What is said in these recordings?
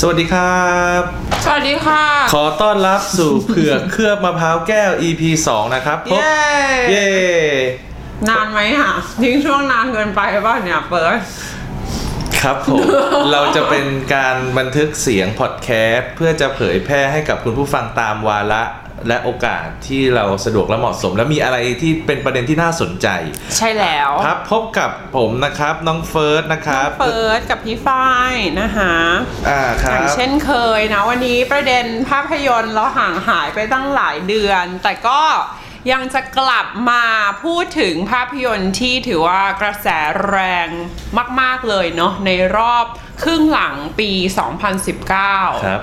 สวัสดีครับ สวัสดีค่ะ ขอต้อนรับสู่เผือกเคลือบมะพร้าวแก้ว EP 2 นะครับพบเย้เย้นานไหมอะทิ้งช่วงนานเกินไปป่ะเนี่ยเปิดครับผม เราจะเป็นการบันทึกเสียงพอดแคสต์เพื่อจะเผยแพร่ให้กับคุณผู้ฟังตามวาระ และโอกาสที่เราสะดวกและเหมาะสม และมีอะไรที่เป็นประเด็นที่น่าสนใจ ใช่แล้วครับพบกับผมนะครับน้องเฟิร์สนะครับเปิดกับพี่ฝ้ายนะคะอ่าคอรัย่างบเช่นเคยนะวันนี้ประเด็นภาพยนตร์เราห่างหายไปตั้งหลายเดือน แต่ก็ ยังจะกลับมาพูดถึงภาพยนตร์ที่ถือว่ากระแสแรงมาก ๆ เลยเนาะในรอบครึ่งหลังปี 2019 ครับ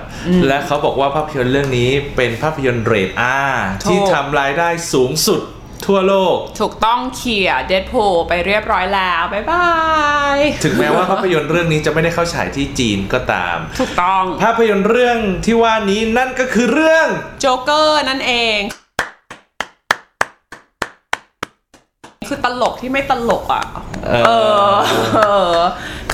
และเขาบอกว่าภาพยนตร์เรื่องนี้เป็นภาพยนตร์เรทอาที่ทำรายได้สูงสุดทั่วโลก ถูกต้องเขี่ยเดดพูไปเรียบร้อยแล้ว บ๊ายบาย ถึงแม้ว่าภาพยนตร์เรื่องนี้จะไม่ได้เข้าฉายที่จีนก็ตาม ถูกต้อง ภาพยนตร์เรื่องที่ว่านี้นั่นก็คือเรื่องโจ๊กเกอร์นั่นเอง คือตลกที่ไม่ตลกอะเออเออเออ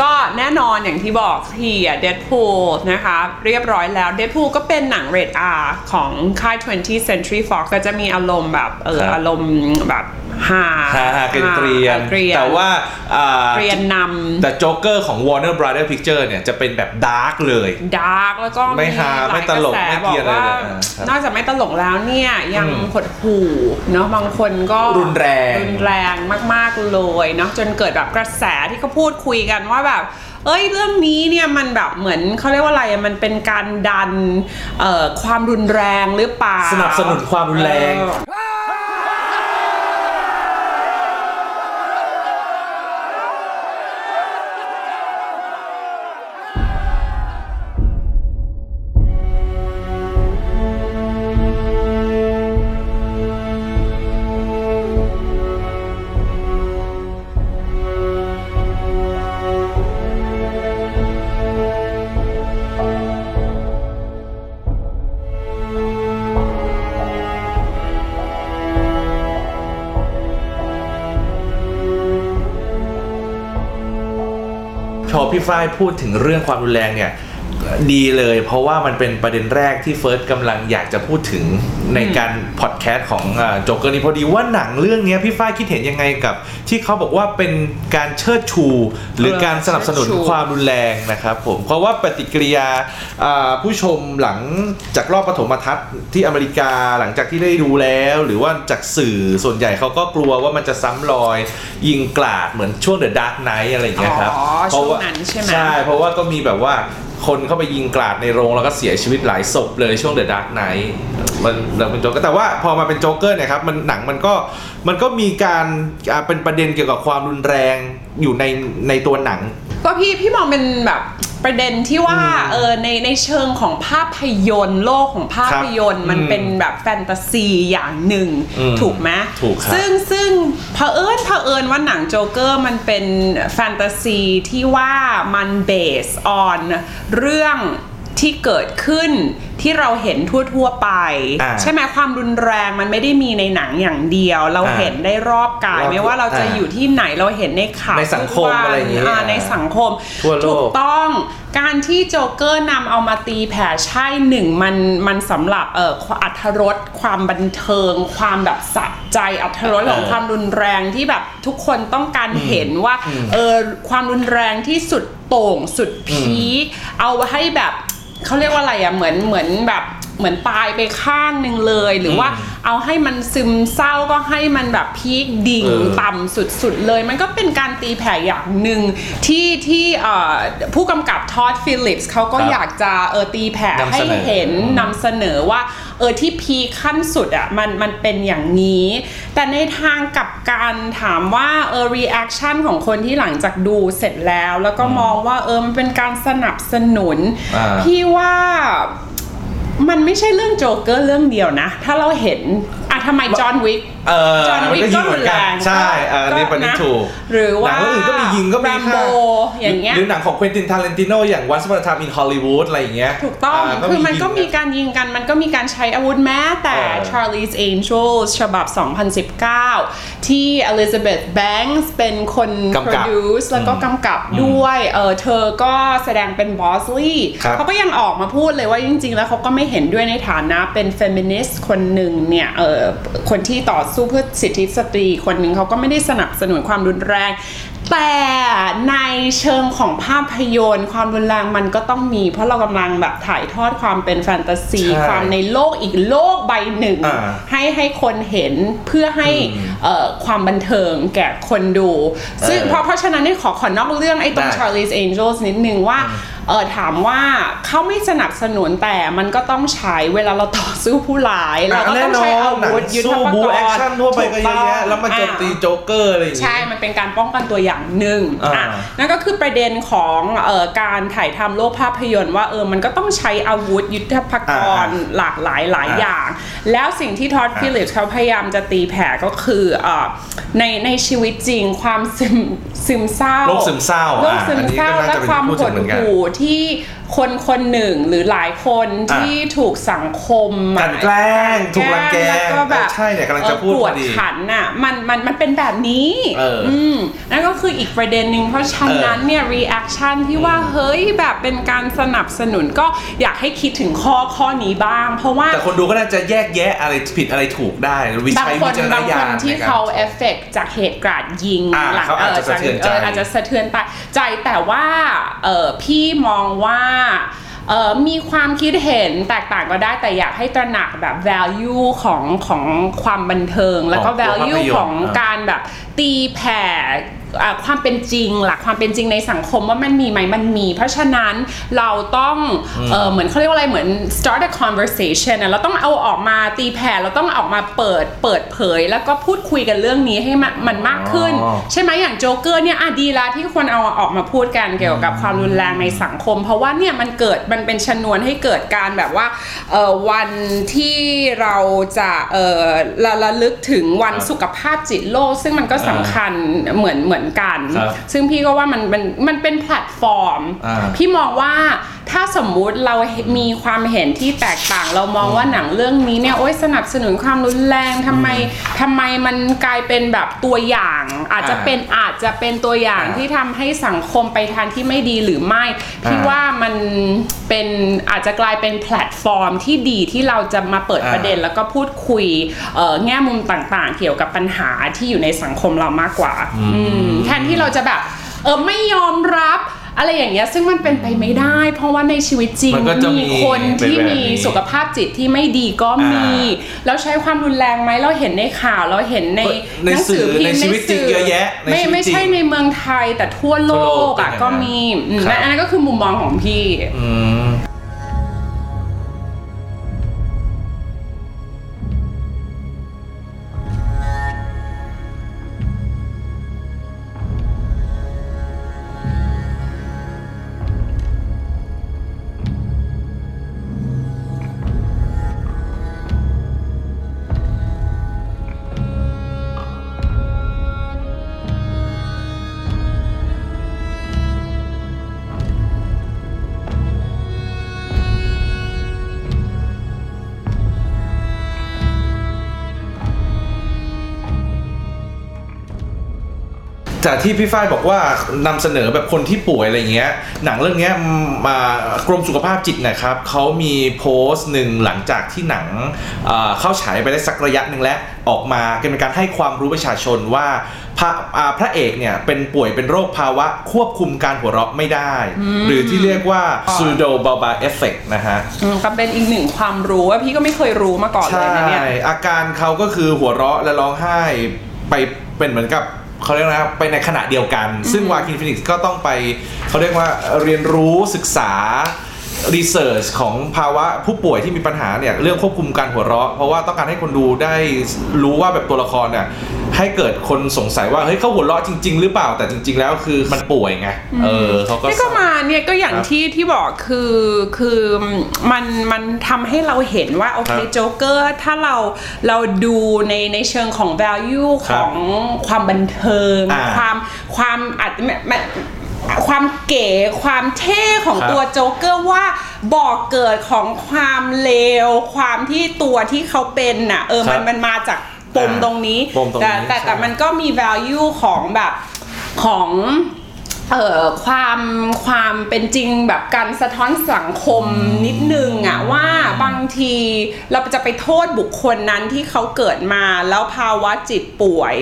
ก็แน่นอนอย่างที่บอกทีอะเดดพูลนะคะ เรียบร้อยแล้วเดดพูลก็เป็นหนังเรทอาของค่าย 20th Century Fox ก็จะมีอารมณ์แบบเออครับอารมณ์แบบฮาฮาฮาเกรียนเกรียนเกรียน แต่ว่าอ่าเกรียนนแต่โจ๊กเกอร์ของ Warner Brother Picture เนี่ยจะเป็นแบบดาร์กเลยำดาร์กแล้วก็ไม่ฮาหลยไม่ตลกระแสไม่เกรียนบอกว่าอะไรเลยอะครับนอกจากไม่ตลกแล้วเนี่ยยังอืมหดหู่เนาะบางคนก็รุนแรงรุนแรงมากๆเลยเนาะจนเกิดแบบกระแสที่เขาพูดคุยกันว่าแบบเอ้ยเรื่องนี้เนี่ยมันแบบเหมือนเขาเรียกว่าอะไรอะมันเป็นการดันเอ่อความรุนแรงหรือเปล่าสนับสนุนความรุนแรง พี่ฝ้ายพูดถึงเรื่องความรุนแรงเนี่ย ดีเลย เพราะว่ามันเป็นประเด็นแรกที่เฟิร์สกำลังอยากจะพูดถึงในการพอดแคสต์ของโจ๊กเกอร์นี้พอดีว่าหนังเรื่องเนี้ยพี่ฝ้ายคิดเห็นยังไงกับ ที่เขาบอกว่าเป็นการเชิดชู หรือการสนับสนุนเชิดชูความรุนแรงนะครับผมเพราะว่าปฏิกิริยาอ่าผู้ชมหลังจากรอบปฐมทัศน์ที่อเมริกาหลังจากที่ได้ดูแล้ว หรือว่าจากสื่อส่วนใหญ่เขาก็กลัวว่ามันจะซ้ำรอย ยิงกราดเหมือนช่วง The Dark Knight อะไรอย่างเงี้ยครับอ๋อเพราะว่าช่วงนั้นใช่ไหมใช่เพราะว่าก็มีแบบว่า คนเข้าไปยิงกราดในโรงแล้วก็เสียชีวิตหลายศพเลยช่วง The Dark Knight มันเราเป็นโจ๊กเกอร์แต่ว่าพอมาเป็นโจ๊กเกอร์เนี่ยครับมันหนังมันก็มันก็มีการเป็นประเด็นเกี่ยวกับความรุนแรงอยู่ในในตัวหนัง ก็พี่พี่มองเป็นแบบ ประเด็นที่ว่าอืมเออในในเชิงของภาพยนตร์โลกของภาพยนตร์ครับมันอืมเป็นแบบแฟนตาซีอย่างหนึ่งอืมถูกไหมถูกครับซึ่งซึ่งเผอิญเผอิญว่าหนังโจ๊กเกอร์มันเป็นแฟนตาซีที่ว่ามัน based on เรื่อง ที่เกิดขึ้นที่เราเห็นทั่วๆไปอ่าใช่ไหมความรุนแรงมันไม่ได้มีในหนังอย่างเดียว เราอ่าเห็นได้รอบกายรอบไม่ว่าเราจะอ่าอยู่ที่ไหนเราเห็นในข่าวในสังคมทุกวันอะไรอย่างเงี้ยในสังคมทั่วโลกถูกต้องการที่โจ๊กเกอร์นำเอามาตีแผ่ใช่หนึ่งมันมันสำหรับเอ่ออัธรสความบันเทิง ความแบบสะใจอัธรสของความรุนแรงที่แบบทุกคนต้องการเห็นว่าเออความรุนแรงที่สุดโต่งสุดพีคเอาให้แบบ เขาเรียกว่าอะไรอะเหมือนเหมือนแบบ เหมือนตายไปข้างหนึ่งเลย หรือว่าเอาให้มันซึมเศร้าก็ให้มันแบบพีคดิ่งเออต่ำสุดๆเลย มันก็เป็นการตีแผ่อย่างหนึ่งที่ที่เอ่อผู้กำกับทอดฟิลิปส์เขาก็ครับอยากจะเออตีแผ่นำให้เสนอเห็นอืมนำเสนอว่าเออที่พีคขั้นสุดอะมันมันเป็นอย่างนี้ แต่ในทางกลับการถามว่าเออ reaction ของคนที่หลังจากดูเสร็จแล้ว แล้วก็มองว่าเออมันเป็นการสนับสนุนอ่าพี่ว่า มันไม่ใช่เรื่องโจ๊กเกอร์เรื่องเดียวนะ ถ้าเราเห็นอะทำไมจอห์นวิกเออจอห์นวิกมันยิก็งเหรุมือนนแรกันงใช่เอออันนี้ประเด็นถูกหรือว่าหนังเรื่องอื่นก็มียิงก็มีแรมโบฆ่าอย่างเงี้ยหรือหนังของเควินตินทาเลนติโนอย่าง Once Upon a Time in Hollywood อะไรอย่างเงี้ยถูกต้องาคือมันก็มียิงการยิงกันมันก็มีการใช้อาวุธแม้แต่เออ Charlie's Angels ฉบับ 2019 ที่ Elizabeth Banks เป็นคนกำกับ produce แล้วก็กำกับด้วยเออเธอก็แสดงเป็น Bosley ครับเขาก็ยังออกมาพูดเลยว่าจริง ๆ แล้วเขาก็ไม่เห็นด้วยในฐานะเป็น feminist คนหนึ่งเนี่ยเออคนที่ต่อสู้เพื่อสิทธิสตรีคนหนึ่งเขาก็ไม่ได้สนับสนุนความรุนแรง แต่ในเชิงของภาพยนตร์ ความรุนแรงมันก็ต้องมี เพราะเรากำลังแบบถ่ายทอดความเป็นแฟนตาซีใช่ความในโลกอีกโลกใบหนึ่งอ่าให้ให้คนเห็นเพื่อให้เอ่อความบันเทิงแก่คนดู ซึ่งเออเพราะเพราะฉะนั้นนี่ขอขอนอกเรื่องไอ้ตรงได้ Charlie's Angels นิดนึงว่า เออถามว่าเขาไม่สนับสนุนแต่มันก็ต้องใช้เวลาเราต่อสู้ผู้ร้ายเราก็ต้องใช้อาวุธยุทธสู้ปบูกรแอคณ์ชั่นทั่วไปก็เยอะแยะถูต้งแล้วมาโจมตีอ่าโจ๊กเกอร์อะไรอย่างใช่งี้มันเป็นการป้องกันตัวอย่างหนึ่งอ่าอะนั่นก็คือประเด็นของเอ่อการถ่ายทำโลกภาพยนตร์ว่าเออมันก็ต้องใช้อาวุธยุทธปกรณ์หลากหลายหลายอ่าอย่าง แล้วสิ่งที่ทอดฟิลิปส์เขาพยายามจะตีแผ่ก็คือเอ่อในในชีวิตจริงความซึมซึมเศร้าโรคซึมเศร้าโรคซึมอะอันนี้เศร้าก็น่าและจะเป็นความพูดหถึดงเหมือนกันหู่ที่ คนคนหนึ่งหรือหลายคนที่ถูกสังคมกลั่นแกล้งถูกรังแกล้วก็แบบใช่เนี่ยกำลังจะพูดเอ่อปวพดอดีขันน่ะมันมันมันเป็นแบบนี้เอออืมนั่นก็คืออีกประเด็นหนึ่งเพราะฉะนั้นเนี่ย reaction ที่ว่าเฮ้ยแบบเป็นการสนับสนุนก็อยากให้คิดถึงข้อข้อนี้บ้าง เพราะว่าแต่คนดูก็น่าจะแยกแยะอะไรผิดอะไรถูกได้วิบางใช้ควินจารณบางคญานณที่ในกรเขาเอฟเฟกต์จากเหตุกราดยิงอ่าหลังเขาอาจจะสะเทือนใจอาจจะสะเทือนใจแต่ว่าเออพี่มองว่าเอ่อมีความคิดเห็นแตกต่างก็ได้แต่อยากให้ตระหนักแบบ value ของของความบันเทิง แล้วก็ของตัวภาพ value ยนตร์ของอ่าการแบบตีแผ่อ่า ความเป็นจริงหลักความเป็นจริงในสังคมว่ามันมีไหมมันมี เพราะฉะนั้นเราต้องเออเหมือนเขาเรียกว่าอะไรเหมือน start a conversation อะเราต้องเอาออกมาตีแผ่เราต้องออกมาเปิดเปิดเผย แล้วก็พูดคุยกันเรื่องนี้ให้มันมันมากขึ้นอ๋อใช่ไหมอย่างโจ๊กเกอร์เนี่ยอะดีละที่คนเอาออกมาพูดกันเกี่ยวกับความรุนแรงในสังคม เพราะว่าเนี่ยมันเกิดมันเป็นชนวนให้เกิดการแบบว่าเอ่อวันที่เราจะเอ่อระระลึกถึงวันครับสุขภาพจิตโลก ซึ่งมันก็สำคัญเหมือนเหมือนกันครับซึ่งพี่ก็ว่ามันมันมันเป็นแพลตฟอร์มอ่าพี่มองว่า ถ้าสมมุติเรามีความเห็นที่แตกต่าง เรามองว่าหนังเรื่องนี้เนี่ยโอ๊ยสนับสนุนความรุนแรงทำไมทำไมมันกลายเป็นแบบตัวอย่าง อาจจะอ่าเป็นอาจจะเป็นตัวอย่างอ่าที่ทำให้สังคมไปทางที่ไม่ดีหรือไม่พี่อ่าว่ามันเป็นอาจจะกลายเป็นแพลตฟอร์มที่ดีที่เราจะมาเปิดอ่าประเด็น แล้วก็พูดคุยเอ่อแง่มุมต่างๆ เกี่ยวกับปัญหาที่อยู่ในสังคมเรามากกว่าอืมแทนที่เราจะแบบเออไม่ยอมรับ อะไรอย่างเงี้ยซึ่งมันเป็นไปไม่ได้ เพราะว่าในชีวิตจริงมันก็จะมีคนที่เป็นแบบมีนี้สุขภาพจิตที่ไม่ดีก็มีแล้วใช้ความรุนแรงไหมเราเห็นในข่าวเราเห็นในในหนังสือพิมพ์ในชีวิตจริงสื่เยอะแยะในไม่ชีวิตไม่จริงใช่ในเมืองไทยแต่ทั่วโลทั่วโลกกอะเป็นอย่างนั้นก็มีอืมครับและอันนั้นก็คือมุมมองของพี่ อืม จากที่พี่ฝ้ายบอกว่านำเสนอแบบคนที่ป่วยอะไรเงี้ย หนังเรื่องเนี้ยมากรมสุขภาพจิตนะครับเขามีโพสต์หนึ่งหลังจากที่หนังเอ่อเข้าฉายไปได้สักระยะหนึ่งแล้วออกมาเป็นการให้ความรู้ประชาชนว่าพระอ่าพระเอกเนี่ยเป็นป่วยเป็นโรคภาวะควบคุมการหัวเราะไม่ได้ หรือที่เรียกว่า pseudo bulbar effect นะฮะอืมก็เป็นอีกหนึ่งความรู้ว่าพี่ก็ไม่เคยรู้มาก่อนเลยใช่นะเนี่ยอาการเขาก็คือหัวเราะและร้องไห้ไปเป็นเหมือนกับ เขาเรียกนะครับไปในขณะเดียวกัน ซึ่ง Joaquin Phoenix ก็ต้องไปเขาเรียกว่าเรียนรู้ศึกษา research ของภาวะผู้ป่วยที่มีปัญหาเนี่ยเรื่องควบคุมการหัวเราะ เพราะว่าต้องการให้คนดูได้รู้ว่าแบบตัวละครเนี่ยให้เกิดคนสงสัยว่าเฮ้ยเขาหัวเราะจริง ๆ หรือเปล่าแต่จริง ๆ แล้วคือมันป่วยไงเออเขาก็ นี่ก็มาเนี่ยก็อย่างครับที่ที่บอกคือคือมันมันทำให้เราเห็นว่า โอเคครับโจ๊กเกอร์ถ้าเราเราดูในในเชิงของ value ของครับความบันเทิง อ่าความความอาจจะไม่ไม่ ความเก๋ความเท่ของครับตัวโจ๊กเกอร์ว่าบอกเกิดของความเลวความที่ตัวที่เขาเป็นน่ะเออมันครับมันมาจากปมอ่าตรงนี้ ปมตรงนี้แต่แต่แต่ใช่มันก็มี value ของแบบของเอ่อความความเป็นจริงแบบการสะท้อนสังคมนิดนึงอะว่าบางทีเราจะไปโทษบุคคลนั้นที่เขาเกิดมาแล้วภาวะจิตป่วย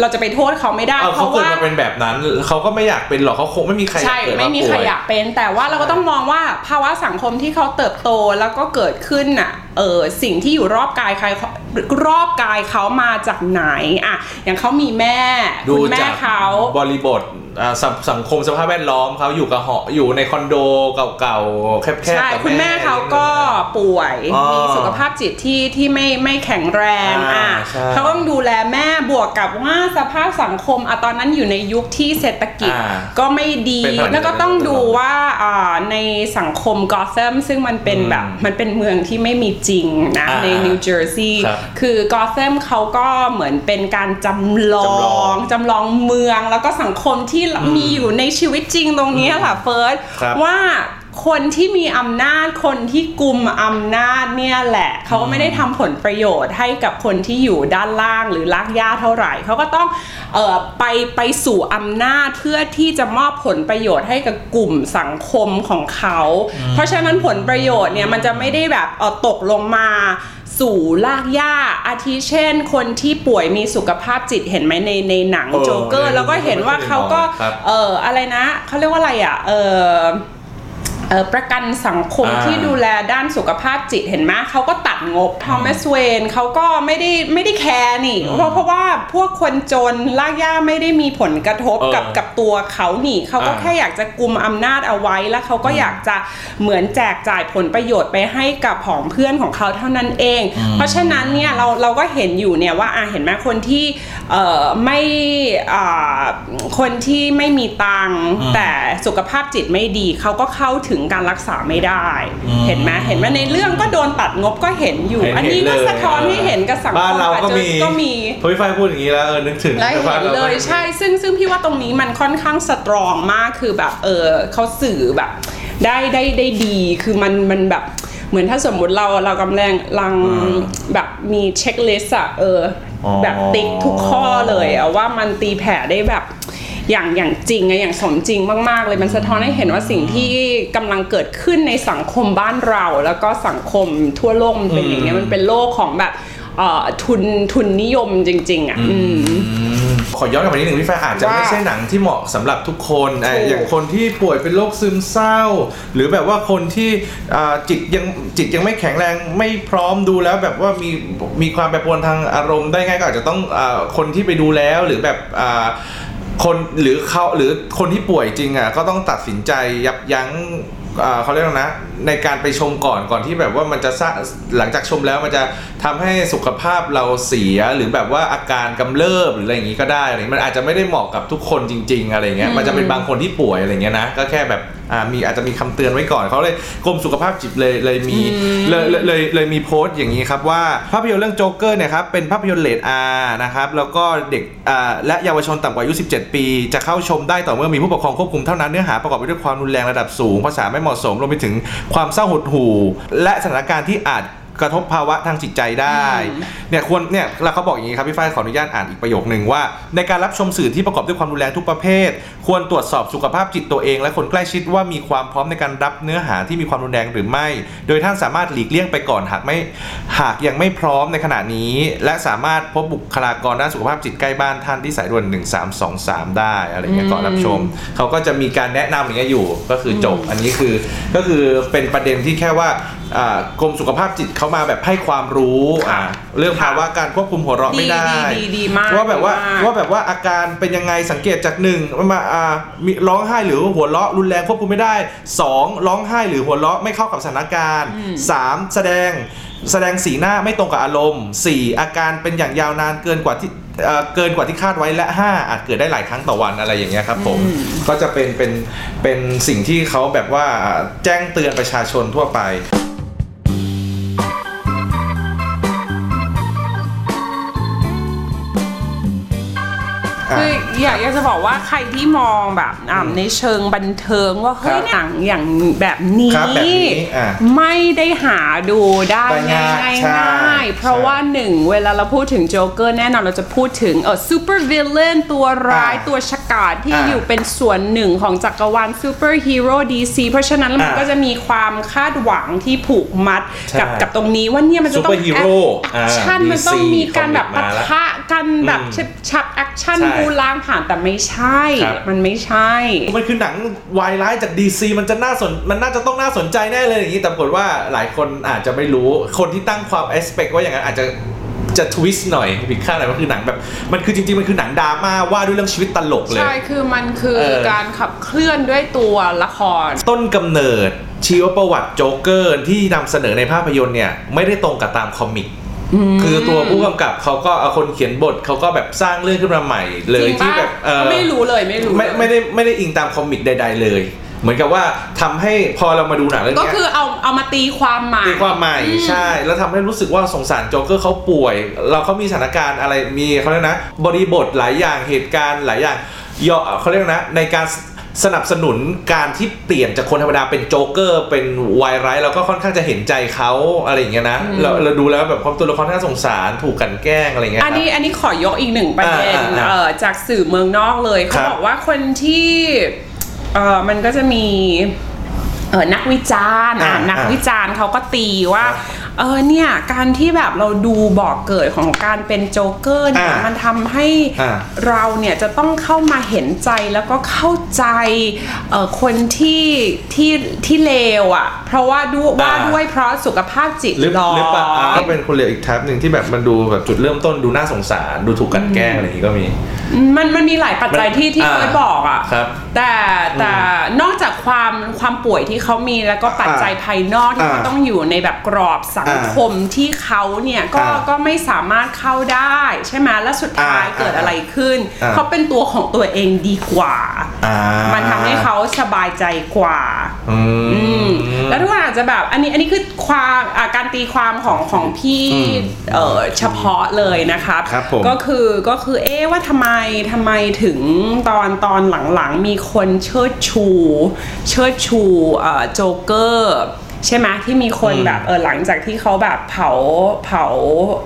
เราจะไปโทษเขาไม่ได้เอาเพเขาราะเกิดว่ามาเป็นแบบนั้นเขาก็ไม่อยากเป็นหรอกเขาคงไม่มีใครอยาใช่กเกิดไม่มีป่ใครวยอยากเป็น แต่ว่าเราก็ต้องมองว่าภาวะสังคมที่เขาเติบโตแล้วก็เกิดขึ้นน่ะเออสิ่งที่อยู่รอบกายใครรอบกายเขามาจากไหนอะอย่างเขามีแม่ดูคุณแม่จากเขาบริบทอ่าสังสังคมสภาพแวดล้อมเขาอยู่กับหออยู่ในคอนโดเก่าๆแคบๆใช่กับคุณแม่เขาก็ป่วยอ๋อมีสุขภาพจิตที่ที่ไม่ไม่แข็งแรงอ่าอะใช่เขาต้องดูแลแม่บวกกับว่าสภาพสังคมอะตอนนั้นอยู่ในยุคที่เศรษฐกิจอ่าก็ไม่ดีเป็นแบบแล้วก็ต้องนั้นดูว่าอ่าในสังคมกอ t เ a มซึ่งมันเป็นอืมแบบมันเป็นเมืองที่ไม่มีจริงนะอ่าในนิวเจอร์ซีย์ครับคือกอ t เ a มเขาก็เหมือนเป็นการจำลอจำลองงจำลองเมืองแล้วก็สังคมที่มีอยู่ในชีวิตจริงตรงนี้ค่ะเฟิร์สครับว่า คนที่มีอำนาจคนที่กุมอำนาจเนี่ยแหละ เขาก็ไม่ได้ทำผลประโยชน์ให้กับคนที่อยู่ด้านล่างหรือลากย่าเท่าไหร่ เขาก็ต้องเอ่อไปไปสู่อำนาจเพื่อที่จะมอบผลประโยชน์ให้กับกลุ่มสังคมของเขา เพราะฉะนั้นผลประโยชน์เนี่ยมันจะไม่ได้แบบเออตกลงมาสู่ลากย่าอาทิเช่น คนที่ป่วยมีสุขภาพจิตเห็นไหมในในหนังเออโจ๊กเกอร์ในแล้วก็เห็นว่าเขาก็ครับเอออะไรนะเขาเรียกว่าอะไรอะเออเอ่อ ประกันสังคมอ่าที่ดูแลด้านสุขภาพจิตเห็นไหมเขาก็ตัดงบทอมัสเวนเขาก็ไม่ได้ไม่ได้แคร์นี่ เพราะเพราะว่าพวกคนจนลากย่าไม่ได้มีผลกระทบเออกับกับตัวเขานี่เขาก็อ่าแค่อยากจะกุมอำนาจเอาไว้แล้วเขาก็อยากจะเหมือนแจกจ่ายผลประโยชน์ไปให้กับผองเพื่อนของเขาเท่านั้นเอง เพราะฉะนั้นเนี่ยเราเราก็เห็นอยู่เนี่ยว่าอะเห็นไหมคนที่เอ่อไม่อ่าคนที่ไม่มีตังค์แต่สุขภาพจิตไม่ดีเขาก็เข้าถึงการรักษาไม่ได้ เห็นไหมเห็นไหมในเรื่องก็โดนตัดงบก็เห็นอยู่เห็อันนี้ก็เลยสะท้อนให้เห็นกับสังคบ้านมเราอาจก็จะมีก็มีพอพี่ฝ้ายพูดอย่างนี้แล้วเออนึกถึงได้เห็นบ้าราเลยก็มีใช่ซึ่งซึ่งพี่ว่าตรงนี้มันค่อนข้างสตรองมากคือแบบเออเขาสื่อแบบได้ได้ได้ดีคือมันมันแบบเหมือนถ้าสมมุติเราเรากำลังลังอืมแบบมีเช็คลิสต์อะเออออแบบติ๊กทุกข้อเลยอะว่ามันตีแผ่ได้แบบ อย่างอย่างจริงอะอย่างสมจริงมากๆ เลยมันสะท้อนให้เห็นว่าสิ่งที่กำลังเกิดขึ้นในสังคมบ้านเรา แล้วก็สังคมทั่วโลกมันเป็นอย่างเงี้ยมันเป็นโลกของแบบเอ่อทุนทุนนิยมจริง ๆอะอืมขอย้อนกลับไปนิดหนึ่งพี่ฝ้ายอาจจะว่าไม่ใช่หนังที่เหมาะสำหรับทุกคนอะถูกอย่างคนที่ป่วยเป็นโรคซึมเศร้า หรือแบบว่าคนที่อ่าจิตยังจิตยังไม่แข็งแรงไม่พร้อมดูแล้วแบบว่ามีมีความแปรปรวนทางอารมณ์ได้ง่ายก็อาจจะต้องอาคนที่ไปดูแล้วหรือแบบอ่า คนหรือเขาหรือคนที่ป่วยจริงอะก็ต้องตัดสินใจยับยั้งเขาเรียกนะในการไปชมก่อนก่อนที่แบบว่ามันจะสร้างหลังจากชมแล้วมันจะทำให้สุขภาพเราเสียหรือแบบว่าอาการกำเริบหรืออะไรอย่างนี้ก็ได้อะไรอย่างนี้มันอาจจะไม่ได้เหมาะกับทุกคนจริง ๆ อะไรเงี้ยมันจะเป็นบางคนที่ป่วยอะไรเงี้ยนะก็แค่แบบอ่ามีอาจจะมีคำเตือนไว้ก่อนเขาเลยกรมสุขภาพจิตเลยเลยมีเลยเลยเลยเลยมีโพสต์อย่างนี้ครับว่าภาพยนตร์เรื่องโจ๊กเกอร์เนี่ยครับเป็นภาพยนตร์เรท R นะครับแล้วก็เด็กอ่าและเยาวชนต่ำกว่าอายุ 17 ปี จะเข้าชมได้ต่อเมื่อมีผู้ปกครองควบคุมเท่านั้นเนื้อหาประกอบไปด้วยความรุนแรงระดับสูงภาษาไม่เหมาะสมรวมไปถึงความเศร้าหดหู่และสถานการณ์ที่อาจ กระทบภาวะทางจิตใจได้เนี่ยควรเนี่ยแล้วเขาบอกอย่างนี้ครับพี่ฝ้ายขออนุญาตอ่านอีกประโยคหนึ่งว่า ในการรับชมสื่อที่ประกอบด้วยความรุนแรงทุกประเภท ควรตรวจสอบสุขภาพจิตตัวเอง และคนใกล้ชิดว่ามีความพร้อมในการรับเนื้อหาที่มีความรุนแรงหรือไม่ โดยท่านสามารถหลีกเลี่ยงไปก่อนหากไม่หากยังไม่พร้อมในขณะนี้ และสามารถพบบุคลากรด้านสุขภาพจิตใกล้บ้านท่านที่สายด่วน1323 ได้อะไรเงี้ยก่อนรับชมเขาก็จะมีการแนะนำอย่างเงี้ยอยู่ก็คือจบอันนี้คือก็คือเป็นประเด็นที่แค่ว่าอ่ากรมสุขภาพจิตเขามาแบบให้ความรู้อ่าเรื่องภาวะการควบคุมหัวเราะไม่ได้ดีดีดีดีมากว่าแบบว่าดีมากว่าแบบว่าอาการเป็นยังไงสังเกตจากหนึ่งมาอ่ามีร้องไห้หรือหัวเราะรุนแรงควบคุมไม่ได้สองร้องไห้หรือหัวเราะไม่เข้ากับสถานการณ์สามแสดงแสดงสีหน้าไม่ตรงกับอารมณ์สี่อาการเป็นอย่างยาวนานเกินกว่าที่เอ่อเกินกว่าที่คาดไว้และห้าอาจเกิดได้หลายครั้งต่อวันอะไรอย่างเงี้ยครับผมก็จะเป็นเป็นเป็นสิ่งที่เขาแบบว่าแจ้งเตือนประชาชนทั่วไป คืออยากอยากจะบอกว่าใครที่มองแบบอ่าในเชิงบันเทิงว่าเฮ้ยครับหนังอย่างแบบนี้ครับแบบนี้อะไม่ได้หาดูได้ได้ง่ายง่ายใช่ง่ายๆเพราะใช่ว่าหนึ่งเวลาเราพูดถึงโจ๊กเกอร์แน่นอนเราจะพูดถึงเออ supervillain ตัวร้ายอะตัวฉกาจที่อะอยู่เป็นส่วนหนึ่งของจักรวาล superhero DC เพราะฉะนั้นมันอะก็จะมีความคาดหวังที่ผูกมัดใช่กับกับตรงนี้ว่าเนี่ยมันจะต้อง Superhero action อ่ามันต้อง DC มีการแบบปะมาแล้วทะกันแบบอืมชัก action ใช่บู๊ล้างผลาญแต่ไม่ใช่ครับมันไม่ใช่ มันคือหนังวายร้ายจาก DC มันจะน่าสนมันน่าจะต้องน่าสนใจแน่เลยอย่างนี้แต่ปรากฏว่าหลายคนอาจจะไม่รู้คนที่ตั้งความ expect ว่าอย่างนั้นอาจจะจะ twist หน่อยผิดคาดหน่อยมันคือหนังแบบ มันคือจริง ๆ มันคือหนังดราม่าว่าด้วยเรื่องชีวิตตลกเลย ใช่ คือมันคือเออการขับเคลื่อนด้วยตัวละคร ต้นกำเนิดชีวประวัติโจ๊กเกอร์ที่นำเสนอในภาพยนตร์เนี่ย ไม่ได้ตรงกับตาม comic คือตัวผู้กำกับเขาก็เอาคนเขียนบทเขาก็แบบสร้างเรื่องขึ้นมาใหม่เลยจริงที่ปะแบบเออไม่รู้เลยไม่รู้ไม่เลยไม่ได้ไม่ได้อิงตามคอมิกใด ๆ เลย เหมือนกับว่าทำให้พอเรามาดูหนังเรื่องก็เนี้ยคือเอาเอามาตีความใหม่ตีความใหม่ใช่ แล้วทำให้รู้สึกว่าสงสารโจ๊กเกอร์เขาป่วย เราเขามีสถานการณ์อะไรมีเขาเรียกนะ บริบทหลายอย่างเหตุการณ์หลายอย่างย่อเขาเรียกนะในการ สนับสนุนการที่เปลี่ยนจากคนธรรมดาเป็นโจ๊กเกอร์เป็นวายร้ายเราก็ค่อนข้างจะเห็นใจเขาอะไรอย่างเงี้ยนะเราเราดูแล้วแบบความตัวละครน่าสงสารถูกกลันแกล้งอะไรอย่างเงี้ยคอันรับนี้อันนี้ขอยกอีกหนึ่งประเด็นอ่าอ่าอ่าเอ่อจากสื่อเมืองนอกเลยคเขารับบอกว่าคนที่เอ่อมันก็จะมีเออนักวิจารณ์อะอ่านักอ่าวิจารณ์เขาก็ตีว่าครับเออเนี่ยการที่แบบเราดูบอกเกิดของการเป็นโจ๊กเกอร์เนี่ยอ่ามัมันทำให้อ่าเราเนี่ยจะต้องเข้ามาเห็นใจแล้วก็เข้า ใจเอ่อคนที่ที่ที่เลวอะ เพราะว่าดูว่าอ่าด้วยเพราะสุขภาพจิตหรือร้อหรือเปล่าอะยก็เป็นคนเลวอีกทับหนึ่งที่แบบมันดูแบบจุดเริ่มต้นดูน่าสงสารดูถูกกลันแกล้งอะไรอย่างงี้ก็มี มันมันมีหลายปัจจัยมันที่ที่อ่าเคยบอกอะครับแต่แต่นอกจากความความป่วยที่เขามีแล้วก็ปัจจัยภายนอกที่อ่าเขาต้องอยู่ในแบบกรอบสังคมที่เขาเนี่ยก็อ่าก็ไม่สามารถเข้าได้ใช่ไหมแล้วสุดท้ายอ่าเกิดอะไรขึ้นอ่าเขาเป็นตัวของตัวเองดีกว่า อ่ามันทำให้เขาสบายใจกว่าอือืมมแล้วทุกคนอาจจะแบบ อันนี้อันนี้คือความอ่าการตีความของของพี่อืมเออเฉพาะเลยนะครับครับผมก็คือก็คือเอ๊ะว่าทำไมทำไมถึงตอนตอนหลังๆ มีคนเชิดชูเชิดชูเอ่อโจ๊กเกอร์ใช่ไหมที่มีคนอืมแบบเออหลังจากที่เขาแบบเผาเผา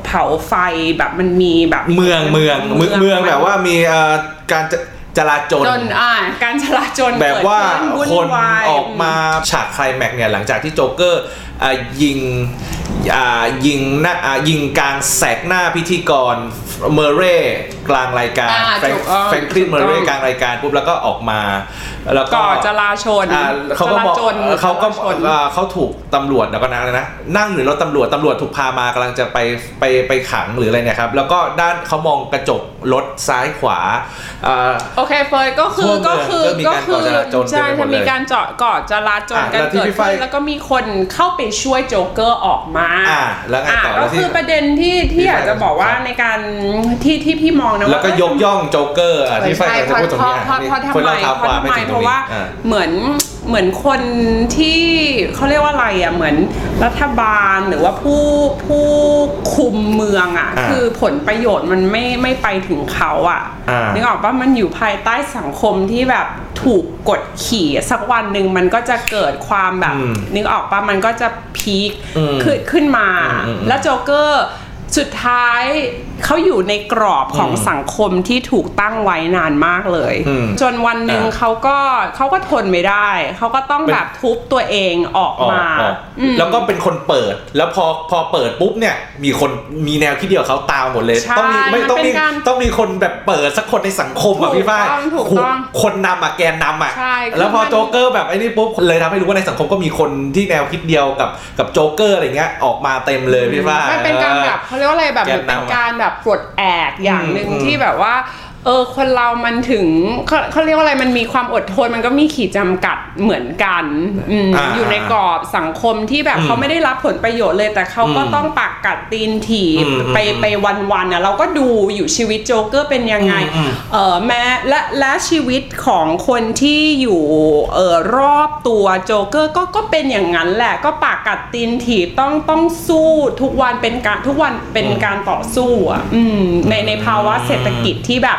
เผาไฟแบบมันมีแบบเมืองเมืองเมืองเมืองแบบว่ามีเอ่อการจะ จราจรจนอ่าการจราจรแบบว่าเกิดขึ้คนวุ่วายออกมาฉากไคลแม็กซ์เนี่ยหลังจากที่โจ๊กเกอร์อะยิงอ่า ยิงหน้าอ่ายิงกลางแสกหน้าพิธีกรเมอร์เร่กลางรายการอ่าแฟรงถูกต้องแฟรงคลินถูกเมอร์เร่ต้องกลางรายการปุ๊บแล้วก็ออกมา แล้วก็ ก่อจราชนอ่าเขาก็บอกจรจนเขาก็จรชนอ่าเขาถูกตำรวจแล้วก็นั่งเลยนะนั่งอยู่ในรถตำรวจตำรวจถูกพามากำลังจะไปไปไปขังหรืออะไรเนี่ยครับ แล้วก็ด้านเขามองกระจกรถซ้ายขวาอ่า โอเคเฟยก็คืทั่อวเมืองก็คือก็มีก็การคืก่อจราจรใช่เต็มไปหมดเลยจะมีการเจาะก่อจราจรอะกันแล้วที่เกิดพี่ฝ้าขึ้ยนแล้วก็มีคนเข้าไปช่วยโจ๊กเกอร์ออกมาอะแล้วไงต่ออะแล้ก็วที่คือประเด็นที่ที่พี่อยากจะบอกว่าครับในการที่ที่พี่มองนะแล้วก็ว่ายกย่องโจ๊กเกอร์อะที่ไฟใช่จะพูดตรงเพราะนี้เพราะเพราะทำคนไมเราเพเท้าราะความทำไม่ไมถึงตเพรงราะนี้ว่าอะเหมือน เหมือนคนที่เขาเรียกว่าอะไรอะเหมือนรัฐบาลหรือว่าผู้ผู้คุมเมืองอะ อ่าคือผลประโยชน์มันไม่ไม่ไปถึงเขาอะอ่านึนึกออกว่ามันอยู่ภายใต้สังคมที่แบบถูกกดขี่สักวันหนึ่งมันก็จะเกิดความแบบอืมนึกออกปะมันก็จะพีคอืมขึ้นขึ้นมา อืมอืมแล้วโจ๊กเกอร์ สุดท้ายเขาอยู่ในกรอบของสังคมที่ถูกตั้งไว้นานมากเลยอืมจนวันหนึ่งอ่าเขาก็เขาก็ทนไม่ได้ เขาก็ต้องเป็นแบบทุบตัวเองออกออกมาออกอืมแล้วก็เป็นคนเปิดแล้วพอพอเปิดปุ๊บเนี่ย มีคนมีแนวคิดเดียวกับเขาตามหมดเลยใช่ต้องมีไม่มันต้องมีเป็นการต้องมีคนแบบเปิดสักคนในสังคมอะถูกพี่ฝ้ายต้องถูกคนต้องคนนำอะแกนนำอะใช่คือแล้วพอมันโจ๊กเกอร์แบบไอ้นี่ปุ๊บเลยทำให้รู้ว่าในสังคมก็มีคนที่แนวคิดเดียวกับกับโจ๊กเกอร์อะไรเงี้ยออกมาเต็มเลยพี่ฝ้ายมันเป็นการแบบเขาเรียกว่าอะไรแบบแกนนำมันเป็นการแบบปลดแอกอย่างหนึ่งอืมที่แบบว่า เออคนเรามันถึงเขาเขาเรียกว่าอะไรมันมีความอดทนมันก็มีขีดจำกัดเหมือนกันอืมอ่าอยู่ในกรอบสังคมที่แบบอืมเขาไม่ได้รับผลประโยชน์เลย แต่เขาก็อืมต้องปากกัดตีนถีบอืมไปไปวันๆอะเราก็ดูอยู่ชีวิตโจ๊กเกอร์เป็นยังไงอืมเออแม้และและชีวิตของคนที่อยู่เออรอบตัวโจ๊กเกอร์ก็ก็เป็นอย่างนั้นแหละ ก็ปากกัดตีนถีบต้องต้องสู้ทุกวันเป็นการทุกวันเป็นการต่อสู้อะอืมในในภาวะเศรษฐกิจที่แบบ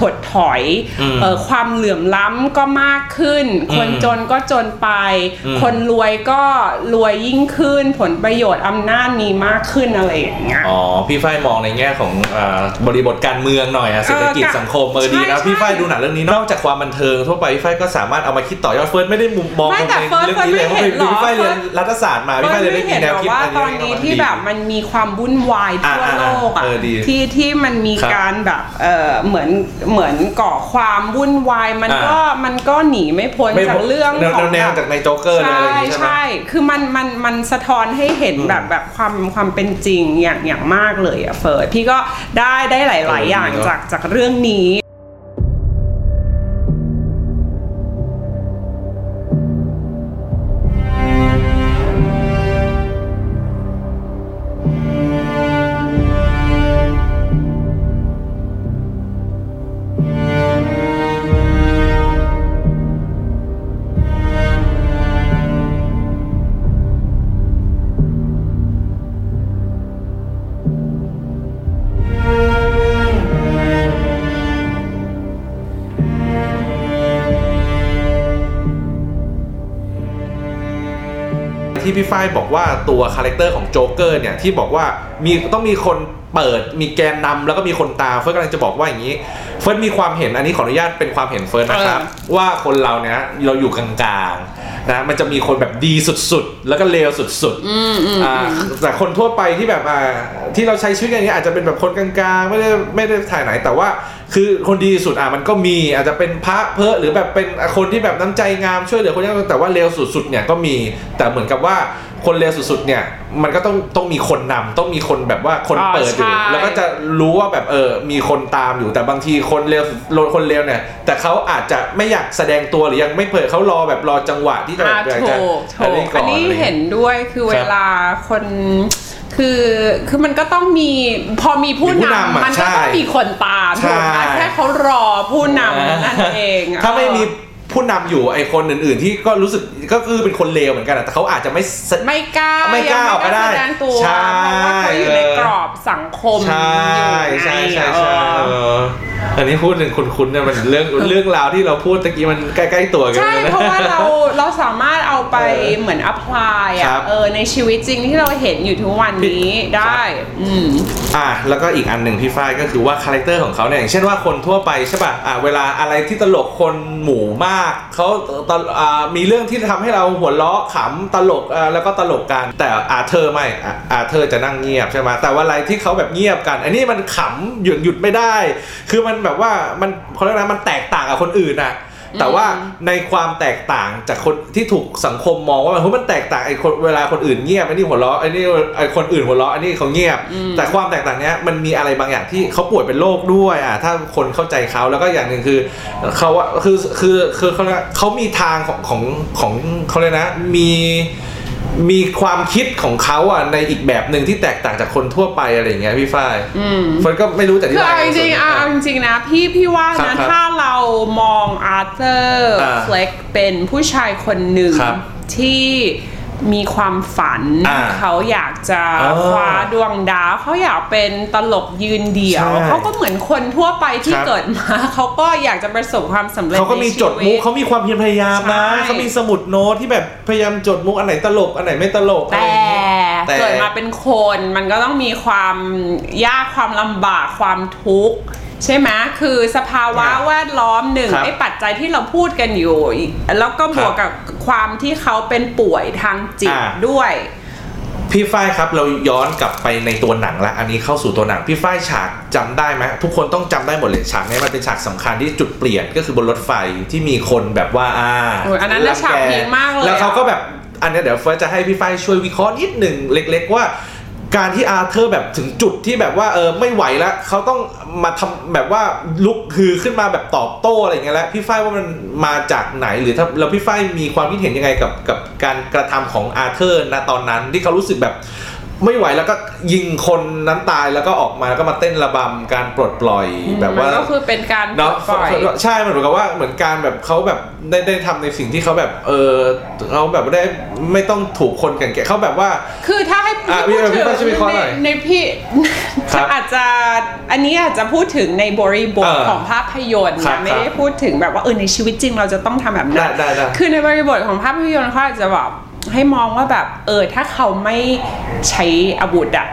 ถดถอยอืมเออความเหลื่อมล้ำก็มากขึ้น คนอืมจนก็จนไปอืมคนรวยก็รวยยิ่งขึ้น ผลประโยชน์อำนาจมีมากขึ้นอะไรอย่างเงี้ยอ๋อพี่ฝ้ายมองในแง่ของอาบริบทการเมืองหน่อยอะเศรษฐกิจเออสังคมเออดีใช่นะใช่พี่ฝ้ายดูหนังเรื่องนี้นอกจากความบันเทิงทั่วไปพี่ฝ้ายก็สามารถเอามาคิดต่อยอดเฟิร์สไม่ได้มุมมองไม่ในแต่เรื่องนี้เลยเพราะเฟิร์สพี่ฝ้ายเรียนเฟิร์สรัฐศาสตร์มาพี่ฝ้ายเลยได้มีแนวคิดว่าอันนี้อนนี้เข้ามาที่ดีแบบมันมีความวุ่นวายทั่วอ่าโลกอะเออดีที่ที่มันมีครับการแบบเออเหมือนเหมือนก่อความวุ่นวาย มันอ่าก็มันก็หนีไม่พ้นไม่จากเรื่องแนวของแนวแบบจากในโจ๊กเกอร์เลยอะไรอย่างงี้ใช่ไหมใช่คือมันมันมันสะท้อนให้เห็นแบบแบบความความเป็นจริงอย่างอย่างมากเลยอะเฟิร์สพี่ก็ได้ได้หลายเออๆอย่างดีเนอะจากจากเรื่องนี้ พี่ฝ้ายบอกว่าตัว character ของโจ๊กเกอร์เนี่ยที่บอกว่ามีต้องมีคนเปิดมีแกนนำแล้วก็มีคนตามเฟิร์สกำลังจะบอกว่าอย่างนี้ เฟิร์สมีความเห็นอันนี้ขออนุญาตเป็นความเห็นเฟิร์สนะครับ ว่าคนเราเนี่ยเราอยู่กลางๆนะมันจะมีคนแบบดีสุดๆ แล้วก็เลวสุดๆอ่าแต่คนทั่วไปที่แบบอ่าที่เราใช้ชีวิตกันอย่างเนี้ยอาจจะเป็นแบบคนกลางๆ ไม่ได้ไม่ได้ฝ่ายไหนแต่ว่า คือคนดีสุดอะมันก็มีอาจจะเป็นพระเพอหรือแบบเป็นคนที่แบบน้ำใจงามช่วยเหลือคนยากจนแต่ว่าเลวสุดๆเนี่ยก็มีแต่เหมือนกับว่าคนเลวสุดๆเนี่ยมันก็ต้องต้องมีคนนำต้องมีคนแบบว่าคนอ่าเปิดอยู่ใช่แล้วก็จะรู้ว่าแบบเออมีคนตามอยู่แต่บางทีคนเลวคนเลวเนี่ย แต่เขาอาจจะไม่อยากแสดงตัวหรือยังไม่เปิดเขารอแบบรอจังหวะที่จะอ่าอยากถูจะกอัถูกก่อันนี้อะไรอย่างงี้ยเห็นด้วยคือครับเวลาคน คือคือมันก็ต้องมีพอมีผู้มีผู้นำนำอะมันก็ต้องใช่มีคนตามใช่ถูกไหมแค่เขารอผู้นำนั่นเอง ถ้าไม่มีเออ ผู้นำอยู่ไอคนอื่น ๆ ที่ก็รู้สึกก็คือเป็นคนเลวเหมือนกันอะแต่เขาอาจจะไม่แสไม่กล้าไม่กล้ายังออกมาได้แสดงตัวใช่เพราะว่าเขาอยู่ในกรอบสังคมใช่อยู่ใช่ไงใช่ใช่เอเออออันนี้พูดถึงคุณคุณเนี่ยมันเรื่องเรื่องราวที่เราพูดตะกี้มันใกล้ๆตัวกันใช่ลยนเพราะว่าเราเราสามารถเอาไปเออเหมือน apply ครัอะบเออในชีวิตจริงที่เราเห็นอยู่ทุกวันนี้ได้อืมอะแล้วก็อีกอันหนึ่งพี่ฝ้ายก็คือว่า character ของเขาเนี่ยอย่างเช่นว่าคนทั่วไปใช่ป่ะอะเวลาอะไรที่ตลกคนหมู่มากเขาตอนมีเรื่องที่ทำให้เราหัวเราะขำตลกแล้วก็ตลกกัน แต่อาเธอร์ไม่อาเธอร์จะนั่งเงียบใช่ไหมแต่ว่าอะไรที่เขาแบบเงียบกัน อันนี้มันขำหยุดหยุดไม่ได้ คือมันแบบว่ามันเขาเรียกนะมันแตกต่างกับคนอื่นอะ แต่ว่าในความแตกต่างจากคนที่ถูกสังคมมองว่าเฮ้ยมันแตกต่างไอ้คนเวลาคนอื่นเงียบไอ้นี่หัวเราะไอ้นี่ไอ้คนอื่นหัวเราะไอ้นี่เขาเงียบ แต่ความแตกต่างเนี้ยมันมีอะไรบางอย่างที่เขาป่วยเป็นโรคด้วยอะถ้าคนเข้าใจเขาแล้วก็อย่างหนึ่งคือเขาว่าคือคือคือเขาเรียกว่าเขามีทางของของของเขาเลยกนะมี มีความคิดของเขาอะในอีกแบบหนึ่งที่แตกต่างจากคนทั่วไปอะไรอย่างเงี้ยพี่ฝ้ายเฟิร์นก็ไม่รู้จะอธิคือบายเอาจริงๆอะเอาจริงๆนะพี่พี่ว่าครับนะครับถ้าเรามองอาร์เธอร์อ่าเฟล็กเป็นผู้ชายคนหนึ่งครับ ที่ มีความฝันอ่าเขาอยากจะอ๋อคว้าดวงดาว เขาอยากเป็นตลกยืนเดี่ยวใช่เขาก็เหมือนคนทั่วไปที่ครับเกิดมา เขาก็อยากจะประสบความสำเร็จเขาก็มีในชีจดมุกวิตเขามีความเพียรพยายามนะใช่เขามีสมุดโน้ตที่แบบพยายามจดมุกอันไหนตลกอันไหนไม่ตลกอะไรแต่อย่างงี้แต่เกิดมาเป็นคนมันก็ต้องมีความยากความลำบากความทุกข์ ใช่ไหมคือสภาวะครับแวดล้อมหนึ่งครับไอ้ปัจจัยที่เราพูดกันอยู่อีกแล้วก็บวกครักับบความที่เขาเป็นป่วยทางจิตอ่าด้วย พี่ฝ้ายครับเราย้อนกลับไปในตัวหนังละอันนี้เข้าสู่ตัวหนังพี่ฝ้ายฉากจำได้ไหมทุกคนต้องจำได้หมดเลยฉากนี้มันเป็นฉากสำคัญที่จุดเปลี่ยนก็คือบนรถไฟที่มีคนแบบว่าอ่าโอ้ยอันนั้นน่ะรังแฉากพีคมากเลยแล้วเขาอะก็แบบอันเนี้ยเดี๋ยวเฟิร์สจะให้พี่ฝ้ายช่วยวิเคราะห์นิดหนึ่งเล็ก ๆ ว่า การที่อาร์เธอร์แบบถึงจุดที่แบบว่าเออไม่ไหวแล้วเขาต้องมาทำแบบว่าลุกคือขึ้นมาแบบตอบโต้อะไรอย่างเงี้ยแล้วพี่ฝ้ายว่ามันมาจากไหนหรือถ้าแล้วพี่ฝ้ายมีความคิดเห็นยังไงกับกับการกระทำของอาร์เธอร์ณตอนนั้นที่เขารู้สึกแบบไม่ไหวแล้วก็ยิงคนนั้นตายแล้วก็ออกมาแล้วก็มาเต้นระบำการปลดปล่อยแบบว่ามันก็คือเป็นการปลเนาะดปล่อยใช่มันเหมือนกับว่าเหมือนการแบบเขาแบบได้ได้ทำในสิ่งที่เขาแบบเออเขาแบบได้ไม่ต้องถูกคนแก่งแก่เขาแบบว่า คือถ้าให้อะพูดพี่ถึงพี่ช่ วยวิเคราะห์หน่อยในในพี่ครับอาจจะอันนี้อาจจะพูดถึงในบริบทเออของภาพยนตร์ครันะบไม่ได้พูดถึงแบบว่าเออในชีวิตจริงเราจะต้องทำแบบนั้นได้ได้ได้ คือในบริบทของภาพยนตร์เขาอาจจะแบบให้มองว่าแบบเออถ้าเขาไม่ใช้อาวุธอะ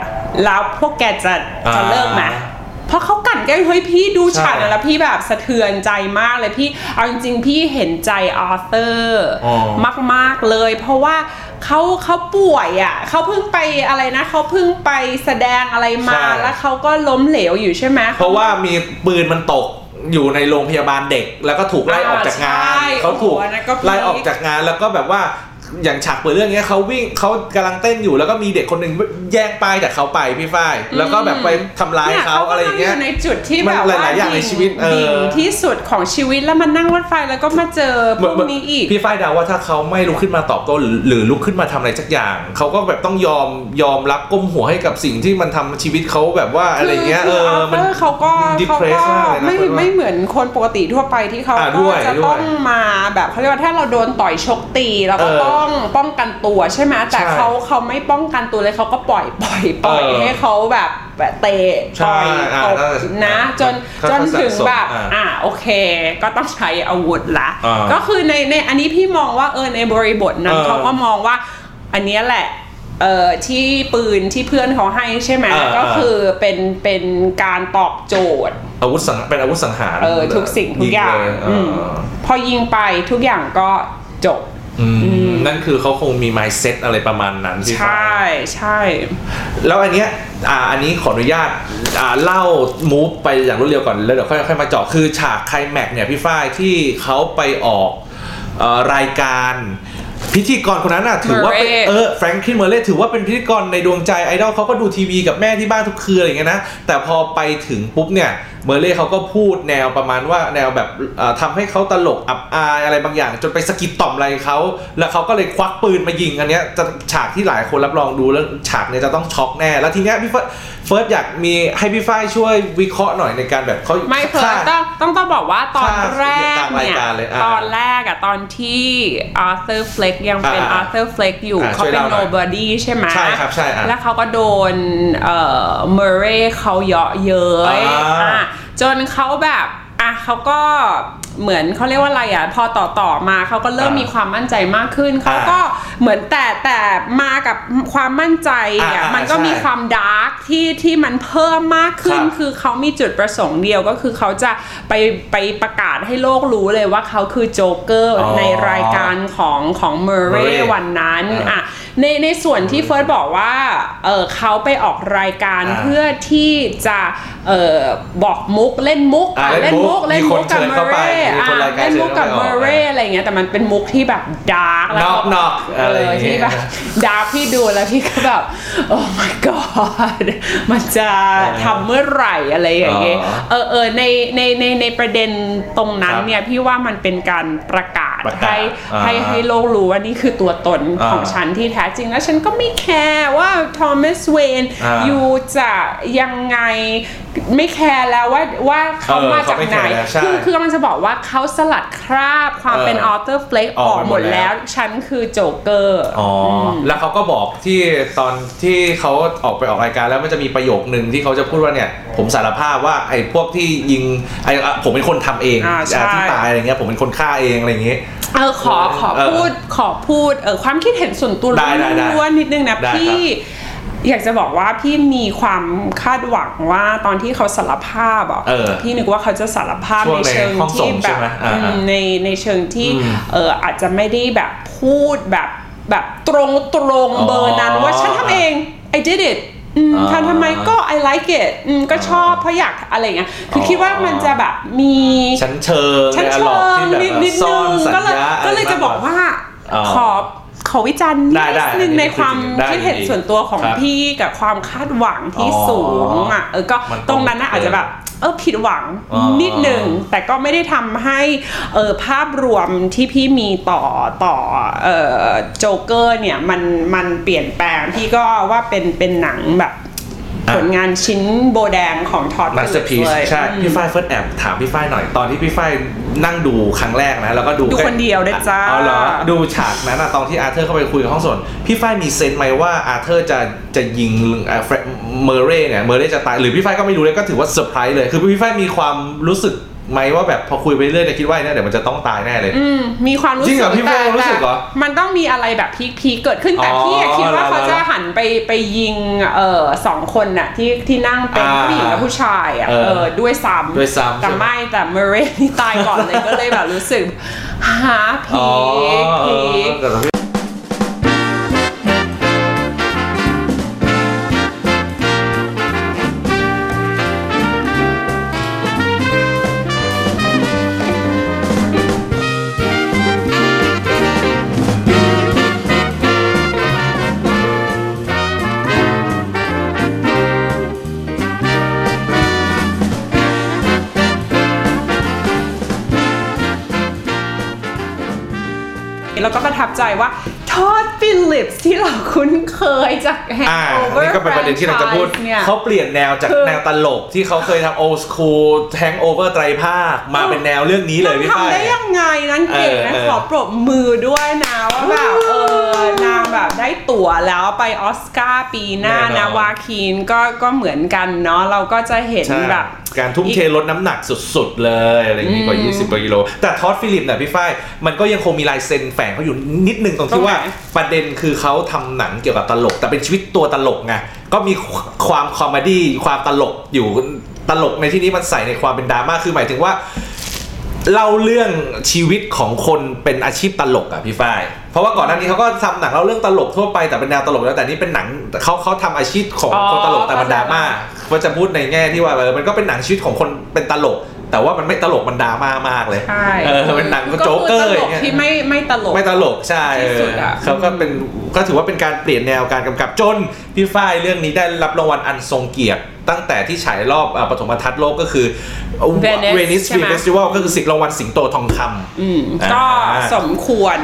แล้วพวกแกจะจะเลิกไหม อ่าเพราะเขากลั่นแกล้งเฮ้ยพี่ดูใช่ฉากนั้นแล้วพี่แบบสะเทือนใจมากเลยพี่เอาจริงๆพี่เห็นใจอาร์เธอร์อ๋อมากๆเลย เพราะว่าเขาเขาป่วยอะเขาเพิ่งไปอะไรนะเขาเพิ่งไปแสดงอะไรมาใช่แล้วเขาก็ล้มเหลวอยู่ใช่ไหมเพราะว่ามีปืนมันตกอยู่ในโรงพยาบาลเด็กแล้วก็ถูกไล่ออกจากงานใช่เขาถูกโอ้โหอันนั้นก็พีคไล่ออกจากงานแล้วก็แบบว่า อย่างฉากเปิดเรื่องเนี้ยเขาวิ่งเขากำลังเต้นอยู่แล้วก็มีเด็กคนหนึ่งแย่งป้ายจากเขาไปพี่ฝ้ายแล้วก็แบบไปทำร้ายนี่เขาอะไรอย่างเงี้ยกำลัอยู่ในจุดที่มันแบบว่าหลายๆอย่างในชีวิตเออ ดิ่งที่สุดของชีวิตแล้วมันนั่งรถไฟแล้วก็มาเจอพวกนี้อีก พี่ฝ้ายเดาว่าถ้าเขาไม่ลุกขึ้นมาตอบโต้หรือหรือลุกขึ้นมาทำอะไรสักอย่าง เขาก็แบบต้องยอมยอมรับก้มหัวให้กับสิ่งที่มันทำชีวิตเขาแบบว่าอะไรเงี้ยคืเอออคือ Arthur เขาก็เขา depress ก็มากเลยนะไม่เฟิร์สว่าไม่เหมือนคนปกติทั่วไปที่เขาอ่าก็ด้วยจะด้วยต้องมาแบบเขาเรียกว่าถ้าเราโดนต่อยชกตีเราก็เออต้องป้องกันตัวใช่ไหมแต่ใช่เขาเขาไม่ป้องกันตัวเลยเขาก็ปล่อยปล่อยปล่อยเออให้เขาแบบเตะใช่ต่อยอ่าตบนั่นแหละนะจนเขาจนถึงสะสมแบบอ่าอ่าโอเค ก็ต้องใช้อาวุธละอ่าก็คือในในอันนี้พี่มองว่าเออในบริบทนั้นเออเขาก็มองว่าอันเนี้ยแหละเอ่อที่ปืนที่เพื่อนเขาให้ใช่ไหมเออก็คือเป็นเป็นการตอบโจทย์ อาวุธสังเป็นอาวุธสังหารเออทุกสิ่งทุกอย่างเลเออืมอพอยิงไปทุกอย่างก็จบอืม นั่นคือเขาคงมี mindset อะไรประมาณนั้นพี่ใชฝ้า่ยใช่ แล้วอันเนี้ยอ่าอันนี้ขออนุญาตอ่าเล่ามูฟไปอย่างรวดเร็วก่อนแล้วเดี๋ยวค่อยค่อยมาเจาะคือฉากไคลแม็กซ์เนี่ยพี่ฝ้ายที่เขาไปออกเอ่อรายการพิธีกรคนนั้นน่ะถือว่าเป็น Murray เออแฟรงคินเมอร์เล่ถือว่าเป็นพิธีกรในดวงใจไอดอลเขาก็ดูทีวีกับแม่ที่บ้านทุกคืนอะไรอย่างเงี้ยนะแต่พอไปถึงปุ๊บเนี่ย เมอร์เล่เขาก็พูดแนวประมาณว่าแนวแบบเอ่อทำให้เขาตลกอับอายอะไรบางอย่าง จนไปสะกิดต่อมอะไรเขาแล้วเขาก็เลยควักปืนมายิงอันเนี้ยจะฉากที่หลายคนรับรองดูแล้วฉากเนี้ยจะต้องช็อกแน่ แล้วทีเนี้ยพี่เฟิร์สเฟิร์สอยากมีให้พี่ฝ้ายช่วยวิเคราะห์หน่อยในการแบบเขาไม่เพิ่ฆ่าต้องต้องต้องบอกว่าตอนฆ่าแรกกลางรายเนี่ยการเลยอะตอนแรกอะตอนที่อาร์เธอร์เฟล็กยังเป็นอ่าอาร์เธอร์เฟล็กอยู่อ่าเขาช่วยเป็นเล่าหน่อย nobody ใช่ไหมใช่ครับใช่อะแล้วเขาก็โดนเอ่อเมเรเขาเยาะเย้ยอ่าอะ จนเขาแบบอะเขาก็เหมือนเขาเรียกว่าอะไรอะพอต่อต่อมาเขาก็เริ่มอ่ามีมีความมั่นใจมากขึ้นเขาอ่าก็เหมือนแต่แต่มากับความมั่นใจอ่าอะอ่ามันก็ใช่มีความ dark ที่ที่มันเพิ่มมากขึ้นครับคือเขามีจุดประสงค์เดียวก็คือเขาจะไปไปประกาศให้โลกรู้เลยว่าเขาคือโจ๊กเกอร์อ๋อในรายการของของเมอร์เร Murray วันนั้นอ่าอะ ในในส่วนที่เฟิร์สบอกว่าเออเขาไปออกรายการอ่าเพื่อที่จะเออบอกมุกเล่นมุกอ่าอะเล่เล่นนมุมุกกเล่นมุกกับมีเมคนอร์เรเชิญเข้าไปมีคนรายการเล่นมุกกับเชิญเมเข้าไปอร์เรอะไรเงี้ยแต่มันเป็นมุกที่แบบดาร์กแล้วนอกนอกเออะไรออย่างเงี้ที่ยแบบดาร์กพี่ดูแล้วพี่ก็แบบโอ้ my god มันจะทำเมื่อไหร่อะไรอย่างเงี้ยอ๋อเออเออในในในในประเด็นตรงนั้นครับเนี่ยพี่ว่ามันเป็นการประกาศประกาศให้อ่าให้ให้โลกรู้ว่านี่คือตัวตนอ่าของฉันที่แท้จริง แล้วฉันก็ไม่แคร์ว่าทอมัสเวนอ่าอยู่จะยังไงไม่แคร์แล้วว่าว่าเขาเออมาจากเขาไม่ไหนแคร์แล้วใช่คือคือกำลังจะบอกว่าเขาสลัดคราบความเออเป็นออเตอร์เฟลกอออกอกไปหหมมดดแล้แล้ววฉันคือโจเกอร์อ๋ออแล้วเขาก็บอกที่ตอนที่เขาออกไปออกรายการแล้วมันจะมีประโยคนึงที่เขาจะพูดว่าเนี่ย ผมสารภาพว่าไอ้พวกที่ยิงไอ้อะผมเป็นคนทำเองอ่าใช่อะที่ตายอะไรเงี้ยผมเป็นคนฆ่าเองอะไรอย่างเงี้ย เออขอขอเออพูดขอพูดเออความคิดเห็นส่วนตัวได้ได้ได้ล้วนๆนิดนึงนะได้ครับพี่อยากจะบอกว่าพี่มีความคาดหวังว่าตอนที่เขาสารภาพอะเออพี่นึกว่าเขาจะสารภาพช่วในงในเชิงห้องส่ที่งแบใช่บไหมอ่าอืมในในเชิงที่อืมเอออาจจะไม่ได้แบบพูดแบบแบบตรงตรงๆอ๋อเบอร์นั้นว่าฉันทำเอง I did it อืมอ่า ทำทำไมก็ I like it อืมก็ชอบเพราะอยากอะไรอย่างเงี้ยคือออคิดว่ามันจะแบบมีชั้นเชิงชั้นในเชิหลอกงที่แบบนิดนิดซ่นึอนงสัญก็เลยญาก็เลยจะบอกว่าอ๋อขอ ขอวิจารณ์ได้ได้นิดนึงอันนี้ในความได้คิดเห็นดีส่วนตัวของครับพี่กับความคาดหวังที่อ๋อสูงอะเออก็มันตรงนั้นน่ะตรงอาจจะแบบเออผิดหวังอ๋อนิดหนึ่งแต่ก็ไม่ได้ทำให้เออภาพรวมที่พี่มีต่อต่อเออโจ๊กเกอร์เนี่ยมันมันเปลี่ยนแปลงพี่ก็ว่าเป็นเป็นหนังแบบอะ ผลงานชิ้นโบแดงของทอด masterpiece เลยใช่อืมพี่ฝ้ายเฟิร์สแอบถามพี่ฝ้ายหน่อยตอนที่พี่ฝ้ายนั่งดูครั้งแรกนะแล้วก็ดูดูคนเดียวด้วยจ้าอ๋อเหรอดูฉากนั้นอะตอนที่อาร์เธอร์เข้าไปคุยกับห้องส่วนพี่ฝ้ายมี sense ไหมว่าอาร์เธอร์จะจะยิงอ่าเฟรเมอร์เร่เนี่ยเมอร์เร่จะตายหรือพี่ฝ้ายก็ไม่รู้เลยก็ถือว่าเซอร์ไพรส์เลยคือพี่ฝ้ายมีความรู้สึก ไหมว่าแบบพอคุยไปเรื่อยเนี่ยคิดว่าเนี่ยเดี๋ยวมันจะต้องตายแน่เลย อืมมีความรู้สึกจริงเหรอพี่แป้งรู้สึกเหรอแต่มันต้องมีอะไรแบบ peak ๆเกิดขึ้นแต่อ๋อพี่อะคิดว่าแล้วเขาจะหันไปไปยิงเอ่อสองคนน่ะที่ที่นั่งเป็นอ่าผู้หญิงกับผู้ชายอะเออเออด้วยซ้ำด้วยซ้ำแต่ใช่ไหมไม่แต่เมเรย์นี่ตายก่อนเลยก็เลยแบบรู้สึกหาพีอ๋อคเอพีอคแต่ ใจว่า Todd Phillips ที่เราคุ้นเคยจาก Hangover อ่านี่ก็เป็นประเด็นที่เราจะพูดเนี่ย เขาเปลี่ยนแนวจากคือแนวตลกที่เขาเคยทำโอ s คูลแทงโอเวอร์ไตรภาค มาเป็นแนวเรื่องนี้เลยพี่นางฝ้าย ทำได้ยังไงนั้นเก่งนะเออเออขอปรบมือด้วยนะว่าแบบเออนางแบบได้ตั๋วแล้วไปออสการ์ปีหน้าแน่นนะอนวาคีนก็ก็เหมือนกันเนาะเราก็จะเห็นใช่ แบบ การทุ่มเทลดน้ำหนักสุดๆ เลยอะไรอย่างนี้กว่าอืม20กว่ากิโล แต่ Todd Phillips เนี่ยพี่ฝ้ายมันก็ยังคงมีลายเซ็นแฝงเขาอยู่นิดนึงตรงที่ ตรงไหนว่าประเด็นคือเขาทำหนังเกี่ยวกับตลก แต่เป็นชีวิตตัวตลกไงก็มีความ comedy ความตลกอยู่ตลกในที่นี้มันใส่ในความเป็นดราม่าคือหมายถึงว่าเล่าเรื่องชีวิตของคนเป็นอาชีพตลกอะพี่ฝ้าย เพราะว่าก่อนหน้านี้เขาก็ทำหนังเล่าเรื่องตลกทั่วไปแต่เป็นแนวตลกแล้วแต่นี่เป็นหนังเขาเขาทำอาชีพของอ๋อคนตลกแต่มันดราม่า ก็จะพูดในแง่ที่ว่าเออมันก็เป็นหนังชีวิตของคนเป็นตลก แต่ว่ามันไม่ตลกมันดราม่ามากเลยใช่เออเป็นหนังโจ๊กเกอร์ตอย่างเงี้ยที่ไม่ไม่ตลกไม่ตลกใช่ที่สุดอะเออเขาก็เป็นก็ถือว่าเป็นการเปลี่ยนแนวการกำกับจนพี่ฝ้ายเรื่องนี้ได้รับรางวัลอันทรงเกียรติตั้งแต่ที่ฉายรอบอ่าปฐมทัศน์โลกก็คือ Venice เวนิสใช่ฟิไหมล์มเฟสติวัลก็คือสิบรางวัลสิงโตทองคำอืมอ่าก็สมควร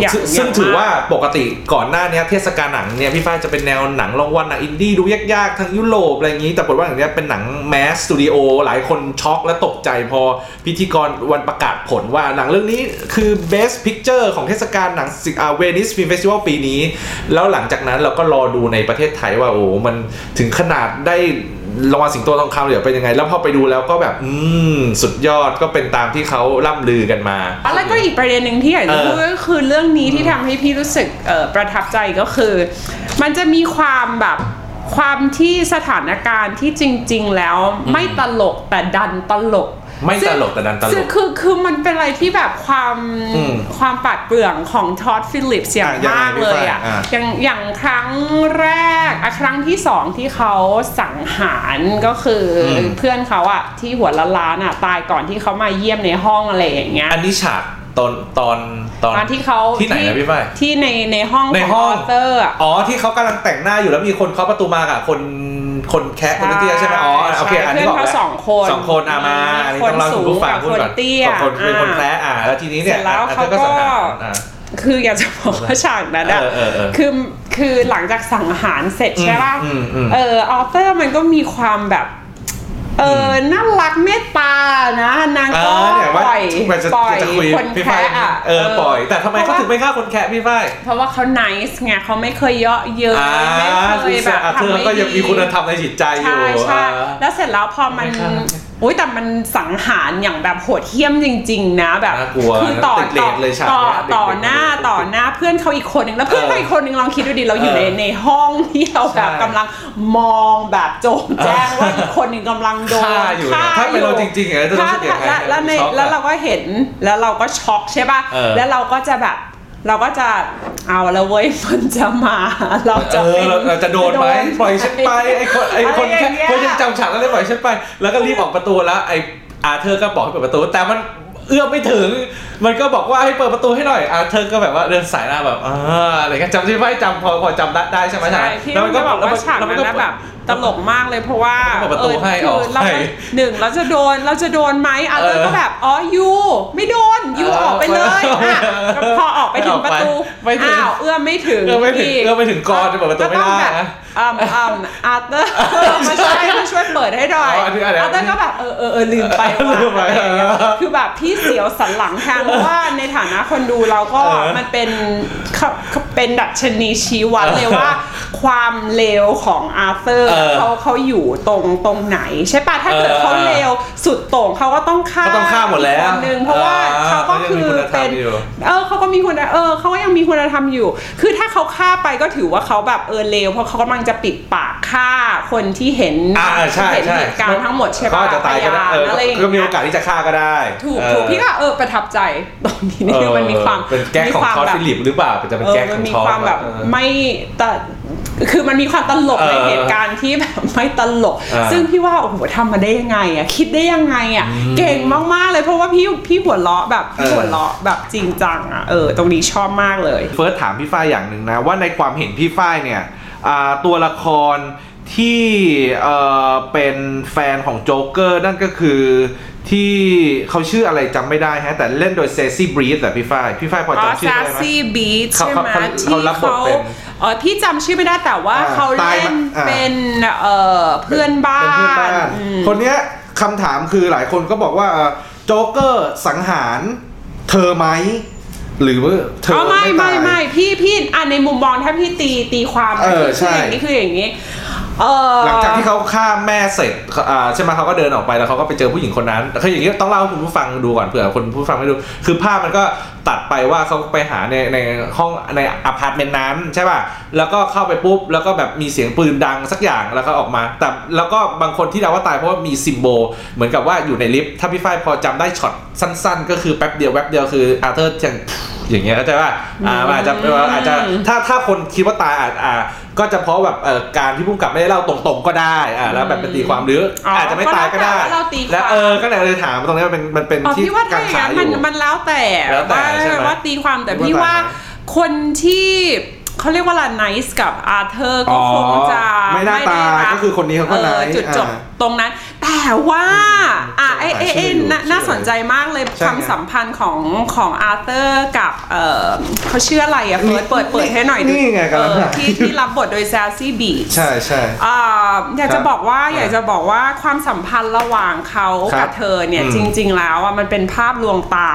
อย่างซึ่งอย่ซึ่งถือว่ามาปกติก่อนหน้านี้เทศกาลหนังเนี่ยพี่ฝ้ายจะเป็นแนวหนังรางวัลหนังอินดี้ดูยากๆทั้งยุโรปอะไรอย่างนี้ แต่ปรากฏว่าอย่างเนี้ยเป็นหนังแมสสตูดิโอหลายคนช็อกและตกใจพอพิธีกรวันประกาศผลว่าหนังเรื่องนี้คือ Best Picture ของเทศกาลหนังเวนิสฟิล์มเฟสติวัลปีนี้ แล้วหลังจากนั้นเราก็รอดูในประเทศไทยว่าโอ้มันถึงขนาดได้ รางวัลสิงโตทองคำเหลือเป็นยังไง แล้วพอไปดูแล้วก็แบบ อืม สุดยอดก็เป็นตามที่เขาล่ำลือกันมาแล้วก็อีกประเด็นหนึ่งที่อยากจะเออพูดก็คือเรื่องนี้ที่ทำให้พี่รู้สึกประทับใจก็คือ มันจะมีความแบบความที่สถานการณ์ที่จริง ๆ แล้วไม่ตลกแต่ดันตลก ไม่ตลกแต่ดันตลซึ่งกคือคือมันเป็นอะไรที่แบบความอืมความปราดเปรื่องของทอดฟิลิปส์อย่างอะยังไงมากเลยอะพี่ฝ้ายอะอย่างอย่างครั้งแรกอะครั้งที่สองที่เขาสังหารก็คืออมเพื่อนเขาอะที่หัวละล้านอะตายก่อนที่เขามาเยี่ยมในห้องอะไรอย่างเงี้ยอันนี้ฉาก ตอนตอนตอนตอนที่เขาที่ไหนนะพี่ฝ้ายที่ในในห้องในของห้องออเตอร์อะอ๋อที่เขากำลังแต่งหน้าอยู่แล้วมีคนเคาะประตูมากับคนคนแคะคนเตี้ยใช่ไหมอ๋อโอเคอันนี้เพื่บออนกเขาแล้วสองคนสองคนอะมาอันนี้ต้องเล่าให้คุณผู้ฟังพูดก่อนคนสูงกับคนเตี้ยสองคนเป็นคนอ่าแคระอ่าแล้วทีนี้เนี่ยเสร็จแล้วอะเขาธอก็สังหารอะคืออยากจะบอกว่าฉากนั้นอะเออเออเออคือคือหลังจากสังหารเสร็จใช่ป่ะอืมอืมเออออเตอร์มันก็มีความแบบ เออน่ารักเมตตานะนางเอก็อเนี่ยว่าปล่อยมันจะปล่อยจะคุยคนพี่ฝ้าแคะยอะเออปล่อยแต่ทำไมเขาถึงไม่ฆ่าคนแคะพี่ฝ้ายเพราะว่าเขา nice ไงเขาไม่เคยเยาะเย้ยอ่าไม่เคยแบบอะเธทำอไม่ก็ยังมีดีคุณธรรมในจิตใจอยู่ใช่ใช่อ่าแล้วเสร็จแล้วพอมัน ไม่ฆ่าอุ้ยแต่มันสังหารอย่างแบบโหดเหี้ยมจริง ๆ นะแบบน่ากลัวคือต่อติดเรต่อทเลยฉากต่อเนี้ยต่อเด็กๆหน้าเด็กๆต่อหน้าเพื่อนเขาอีกคนหนึ่งแล้วเพื่อนเออเขาอีกคนหนึ่งลองคิดดูดิเราอยู่ในเออในห้องที่เราแบบใช่กำลังมองแบบโจงแจ้งว่าอีกคนหนึ่งกำลังโดนฆ่าอยู่เนี่ยถ้าเป็นเราจริงๆอะจะรู้สึกยังไงถ้าแล้วในช็อกอะแล้วเราก็เห็นแล้วเราก็ช็อกใช่ป่ะเออแล้วเราก็จะแบบ เราก็จะเอาแล้วเว้ยมันจะมา เราจะเออเป็นเราเราจะโดนไหมปล่อยฉันไปไอ้คนไอ้คนอะไรอแค่ย่างเงี้ยเพื่อนยังจำฉากนั้นเลยปล่อยฉันไป แล้วก็รีบออกประตูแล้วไอ้อาเธอร์ก็บอกให้เปิดประตู แต่มันเอื้อมไม่ถึง มันก็บอกว่าให้เปิดประตูให้หน่อยอาเธอร์ก็แบบว่าเดินสายหน้าแบบอ่าอะไรกันจำที่ไม่จำพอพอจำได้ได้ใช่ไหมใช่ฉากพี่แล้วต้มัอนงจะบอกว่าฉากแล้วมันั้นก็นะแบบ ตลกมากเลยเพราะว่าเปิดประตูให้คืออกเราให้ก็หนึ่งเราจะโดนเราจะโดนไหมอาเตอร์เออก็แบบอ๋อยูไม่โดนยูเออออกไปเลยอะก็พอออกไปถึงประตูไม่ถึงอ้าวเอื้อมไม่ถึงเอื้อมไม่ถึงกเอื้อมไม่ถึงก่อนจะเปิดประตูไม่ได้ก็ต้ องแบบนะอ่าอ่าอาเตอร์มาช่วยมาช่วยเปิดให้หน่อยอ๋ออันนี้อะไรอาเตอร์ก็แบบเออเออเออลืมไปว่ะลืมไปอะไรอย่างเงี้ยคือแบบพี่เสียวสันหลังแทนเพราะว่าในฐานะคนดูเราก็เออมันเป็นเขาเขาเป็นดัชนีชี้วัดเลยว่า ความเลวของอาร์เธอร์เออเขาเขาอยู่ตรงตรงไหน ใช่ปะถ้าเกิดเออเขาเลวสุดโต่งเขาก็ต้องฆ่าก็ต้องฆ่าหมดแล้วอีกคนนึงเพราะว่าอ่าเขาก็คือเขายังมีคุณธรรมเป็นอยู่เออเขาก็มีคุณเออเขาก็ยังมีคุณธรรมอยู่ คือถ้าเขาฆ่าไปก็ถือว่าเขาแบบเออเลวเพราะเขากำลังจะปิดปากฆ่าคนที่เห็นอ่าใช่เห็นใช่เหตุการณ์ทั้งหมดใช่ปะเขาอาจจะตายก็ได้เออพนอะไรอย่างก็มีเงี้โอยกาสที่จะฆ่าก็ได้ ถูกเออถูกพี่ก็เออประทับใจตรงนี้นี่มันมีความเป็นแก๊กของ Todd Phillips แบบมีหรือเปล่าจะเป็นเออแก๊กขมัอนมีความแบบเออไม่แต่คือมันมีความตลกในเออเหตุการณ์ที่แบบไม่ตลกเออซึ่งพี่ว่าโอ้โหทำมาได้ยังไงอะคิดได้ยังไงอะเก่งมากๆเลยเพราะว่าพี่พี่หัวเราะแบบพี่เออหัวเราะแบบจริงจังอะเออตรงนี้ชอบมากเลย เฟิร์สถามพี่ฝ้ายอย่างหนึ่งนะว่าในความเห็นพี่ฝ้ายเนี่ยอ่า ตัวละครที่เอ่อเป็นแฟนของโจ๊กเกอร์นั่นก็คือที่เขาชื่ออะไรจำไม่ได้ฮะ แต่เล่นโดย Zazie Beetz แต่พี่ฝ้ายพี่ฝ้ายพออ๋อจำชื่อได้ไหม Zazie Beetz เขาใช่ไหมเขาเขาที่เขารับบทเขาเป็นเออพี่จำชื่อไม่ได้แต่ว่าอ่าเขาตายเล่นมาอ่าเป็นเอ่อเพื่อนบ้าเป็นเพื่อนบ้านนอืมคนเนี้ยคำถามคือหลายคนก็บอกว่าเอ่อโจ๊กเกอร์สังหารเธอไหม หรือว่าเธออ๋อไม่ไม่ไม่ตายไม่พี่พี่อะในมุมมองถ้าพี่ตีตีความเออคือใช่อย่างนี้คืออย่างนี้เออ หลังจากที่เขาฆ่าแม่เสร็จใช่ไหมเขาก็เดินออกไปแล้วเขาก็ไปเจอผู้หญิงคนนั้นคืออย่างนี้ต้องเล่าให้คุณผู้ฟังดูก่อนเผื่อคนผู้ฟังไม่ดู คือภาพมันก็ตัดไปว่าเขาไปหาในในห้องในอพาร์ตเมนต์นั้นใช่ป่ะแล้วก็เข้าไปปุ๊บแล้วก็แบบมีเสียงปืนดังสักอย่างแล้วก็ออกมา แต่แล้วก็บางคนที่เดาว่าตายเพราะว่ามี symbol เหมือนกับว่าอยู่ในลิฟต์ถ้าพี่ฝ้ายพอจำได้ช็อตสั้น ๆ ก็คือแป๊บเดียวแป๊บเดียวคืออาร์เธอร์จะอย่างเงี้ยเข้าใจป่ะอ่าอาจจะอาจจะถ้าถ้าคนคิดว่าตายอาจอ่า ก็จะเพราะแบบเอ่อการที่พุ่มกับไม่ได้เล่าตรงๆก็ได้อ่าแล้วแบบเป็นตีความหรือออออาจจะไม่ตายก็ได้ก็แล้วแต่ว่าเราตีความ แล้วเออก็เลยถามตรงนี้มันเป็นมันเป็นอ๋อที่พี่ว่ากัถ้างอย่างขานั้นอมันยู่ มันแล้วแต่แล้วแต่ว่าใช่ไหมว่าตีความแต่ว่าพี่ว่าตามไหมคนที่ เขาเรียกว่าละไนส์กับอาร์เธอร์ก็คงจะไม่น่าตายได้รับก็คือคนนี้เขาก็ออ nice จุดจบอ่าตรงนั้น แต่ว่าอะเอ้เอ้เอ้ชื่ออยู่น่าชื่อน่าสนใจมากเลยใช่ความสัมพันธ์ของของอาร์เธอร์กับเออเขาชื่ออะไรอะเฟิร์สเปิดเปิดให้หน่อยดินี่ไงกำลังเออหาที่ที่รับบทโดยแซลซี่บีใช่ใช่อ่าอยากจะบอกว่าครับอ่าอยากจะบอกว่าความสัมพันธ์ระหว่างเขากับเธอครับเนี่ยอืมจริง ๆ แล้วอะมันเป็นภาพลวงตา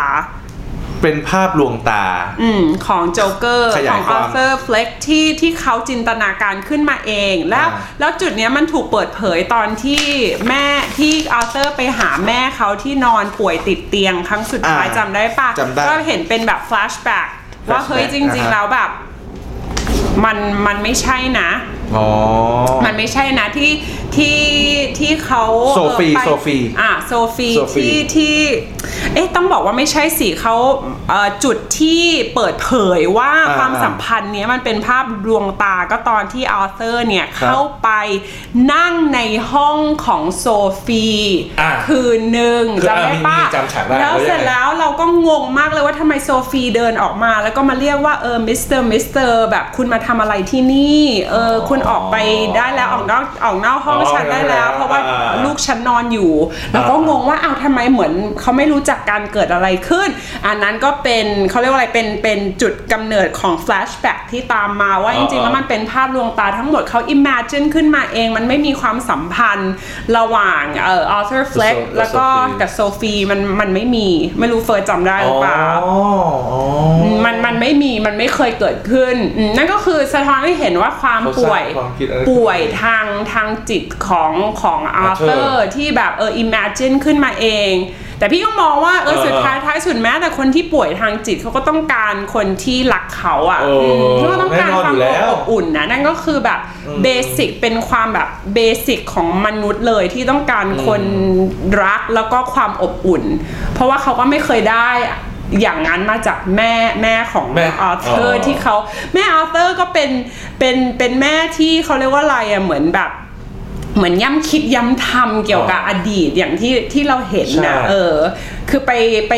เป็นภาพลวงตาอืมของโจ๊กเกอร์ขขยาอยงควาอามเ h อร์เฟล็กที่ที่เขาจินตนาการขึ้นมาเอง แล้วอ่าแล้วจุดเนี้ยมันถูกเปิดเผยตอนที่แม่ที่อาร์เ h อร์ไปหาแม่เขาที่นอนป่วยติดเตียงครั้งสุดท้ายอ่าจำได้ปะจำได้ก็เห็นเป็นแบบแฟลชแบ็กว่า flashback เฮ้ยจริงอ่าๆฮะแล้วแบบ มันมันไม่ใช่นะอ๋อ มันไม่ใช่นะที่ที่ที่เขาโซฟีเออไปโซฟีอะโซฟีโซฟีที่ที่เอ๊ะต้องบอกว่าไม่ใช่สิเขาเอ่อจุดที่เปิดเผยว่าอ่าความสัมพันธ์เนี้ยมันเป็นภาพลวงตาก็ตอนที่อาร์เธอร์เนี่ยครับเข้าไปนั่งในห้องของโซฟีอ่าคืนหนึ่งคือจำได้อ่ามีปะมีจำฉากได้แล้วแล้วยังไงเสร็จแล้วเราก็งงมากเลยว่าทำไมโซฟีเดินออกมา แล้วก็มาเรียกว่าเออ mister mister แบบคุณมาทำอะไรที่นี่เออคุณออกไปได้แล้วออกนอกออกนอกห้องอ๋อฉันได้แล้ว เพราะว่าอ่าลูกฉันนอนอยู่ แล้วก็อ่างงว่าอ้าวทำไมเหมือนเขาไม่รู้จักการเกิดอะไรขึ้น อันนั้นก็เป็นเขาเรียกว่าอะไรเป็นเป็นจุดกำเนิดของ flashback ที่ตามมาว่าอ๋จอริงๆแล้วมันเป็นภาพลวงตาทั้งหมดเขา imagine ขึ้นมาเองมันไม่มีความสัมพันธ์ระหว่างเอ่อ Arthur Fleck กับแล้วก็ Sophie กับโซฟีมันมันไม่มีไม่รู้เฟิร์สจำได้หรือเปล่าอ๋ออ๋อมันมันไม่มีมันไม่เคยเกิดขึ้นอืมนั่นก็คือสะท้อนให้เห็นว่าความเขาสร้างป่วยความคิดอะไรป่วยทางทางจิตของของอาร์เธอ Arthur ร์ที่แบบเออ imagine ขึ้นมาเอง แต่พี่ก็มองว่าเออเออสุดท้ายท้ายสุดแม้แต่คนที่ป่วยทางจิตเขาก็ต้องการคนที่รักเขาอะเออมเขาก็ต้องการแน่นอนความอยู่แล้วอบอุ่นนะนั่นก็คือแบบbasic เป็นความแบบ basic ของมนุษย์เลยที่ต้องการคนรักแล้วก็ความอบอุ่น เพราะว่าเขาก็ไม่เคยได้ อย่างนั้นมาจากแม่แม่ของแม่อาร์เธอร์อ๋อที่เขาแม่อาร์เธอร์ก็เป็นเป็นเป็นแม่ที่เขาเรียกว่าอะไรอะเหมือนแบบ เหมือนย้ำคิดย้ำทำเกี่ยวกับอ๋ออดีตอย่างที่ที่เราเห็นนะใช่เออ คือไปไป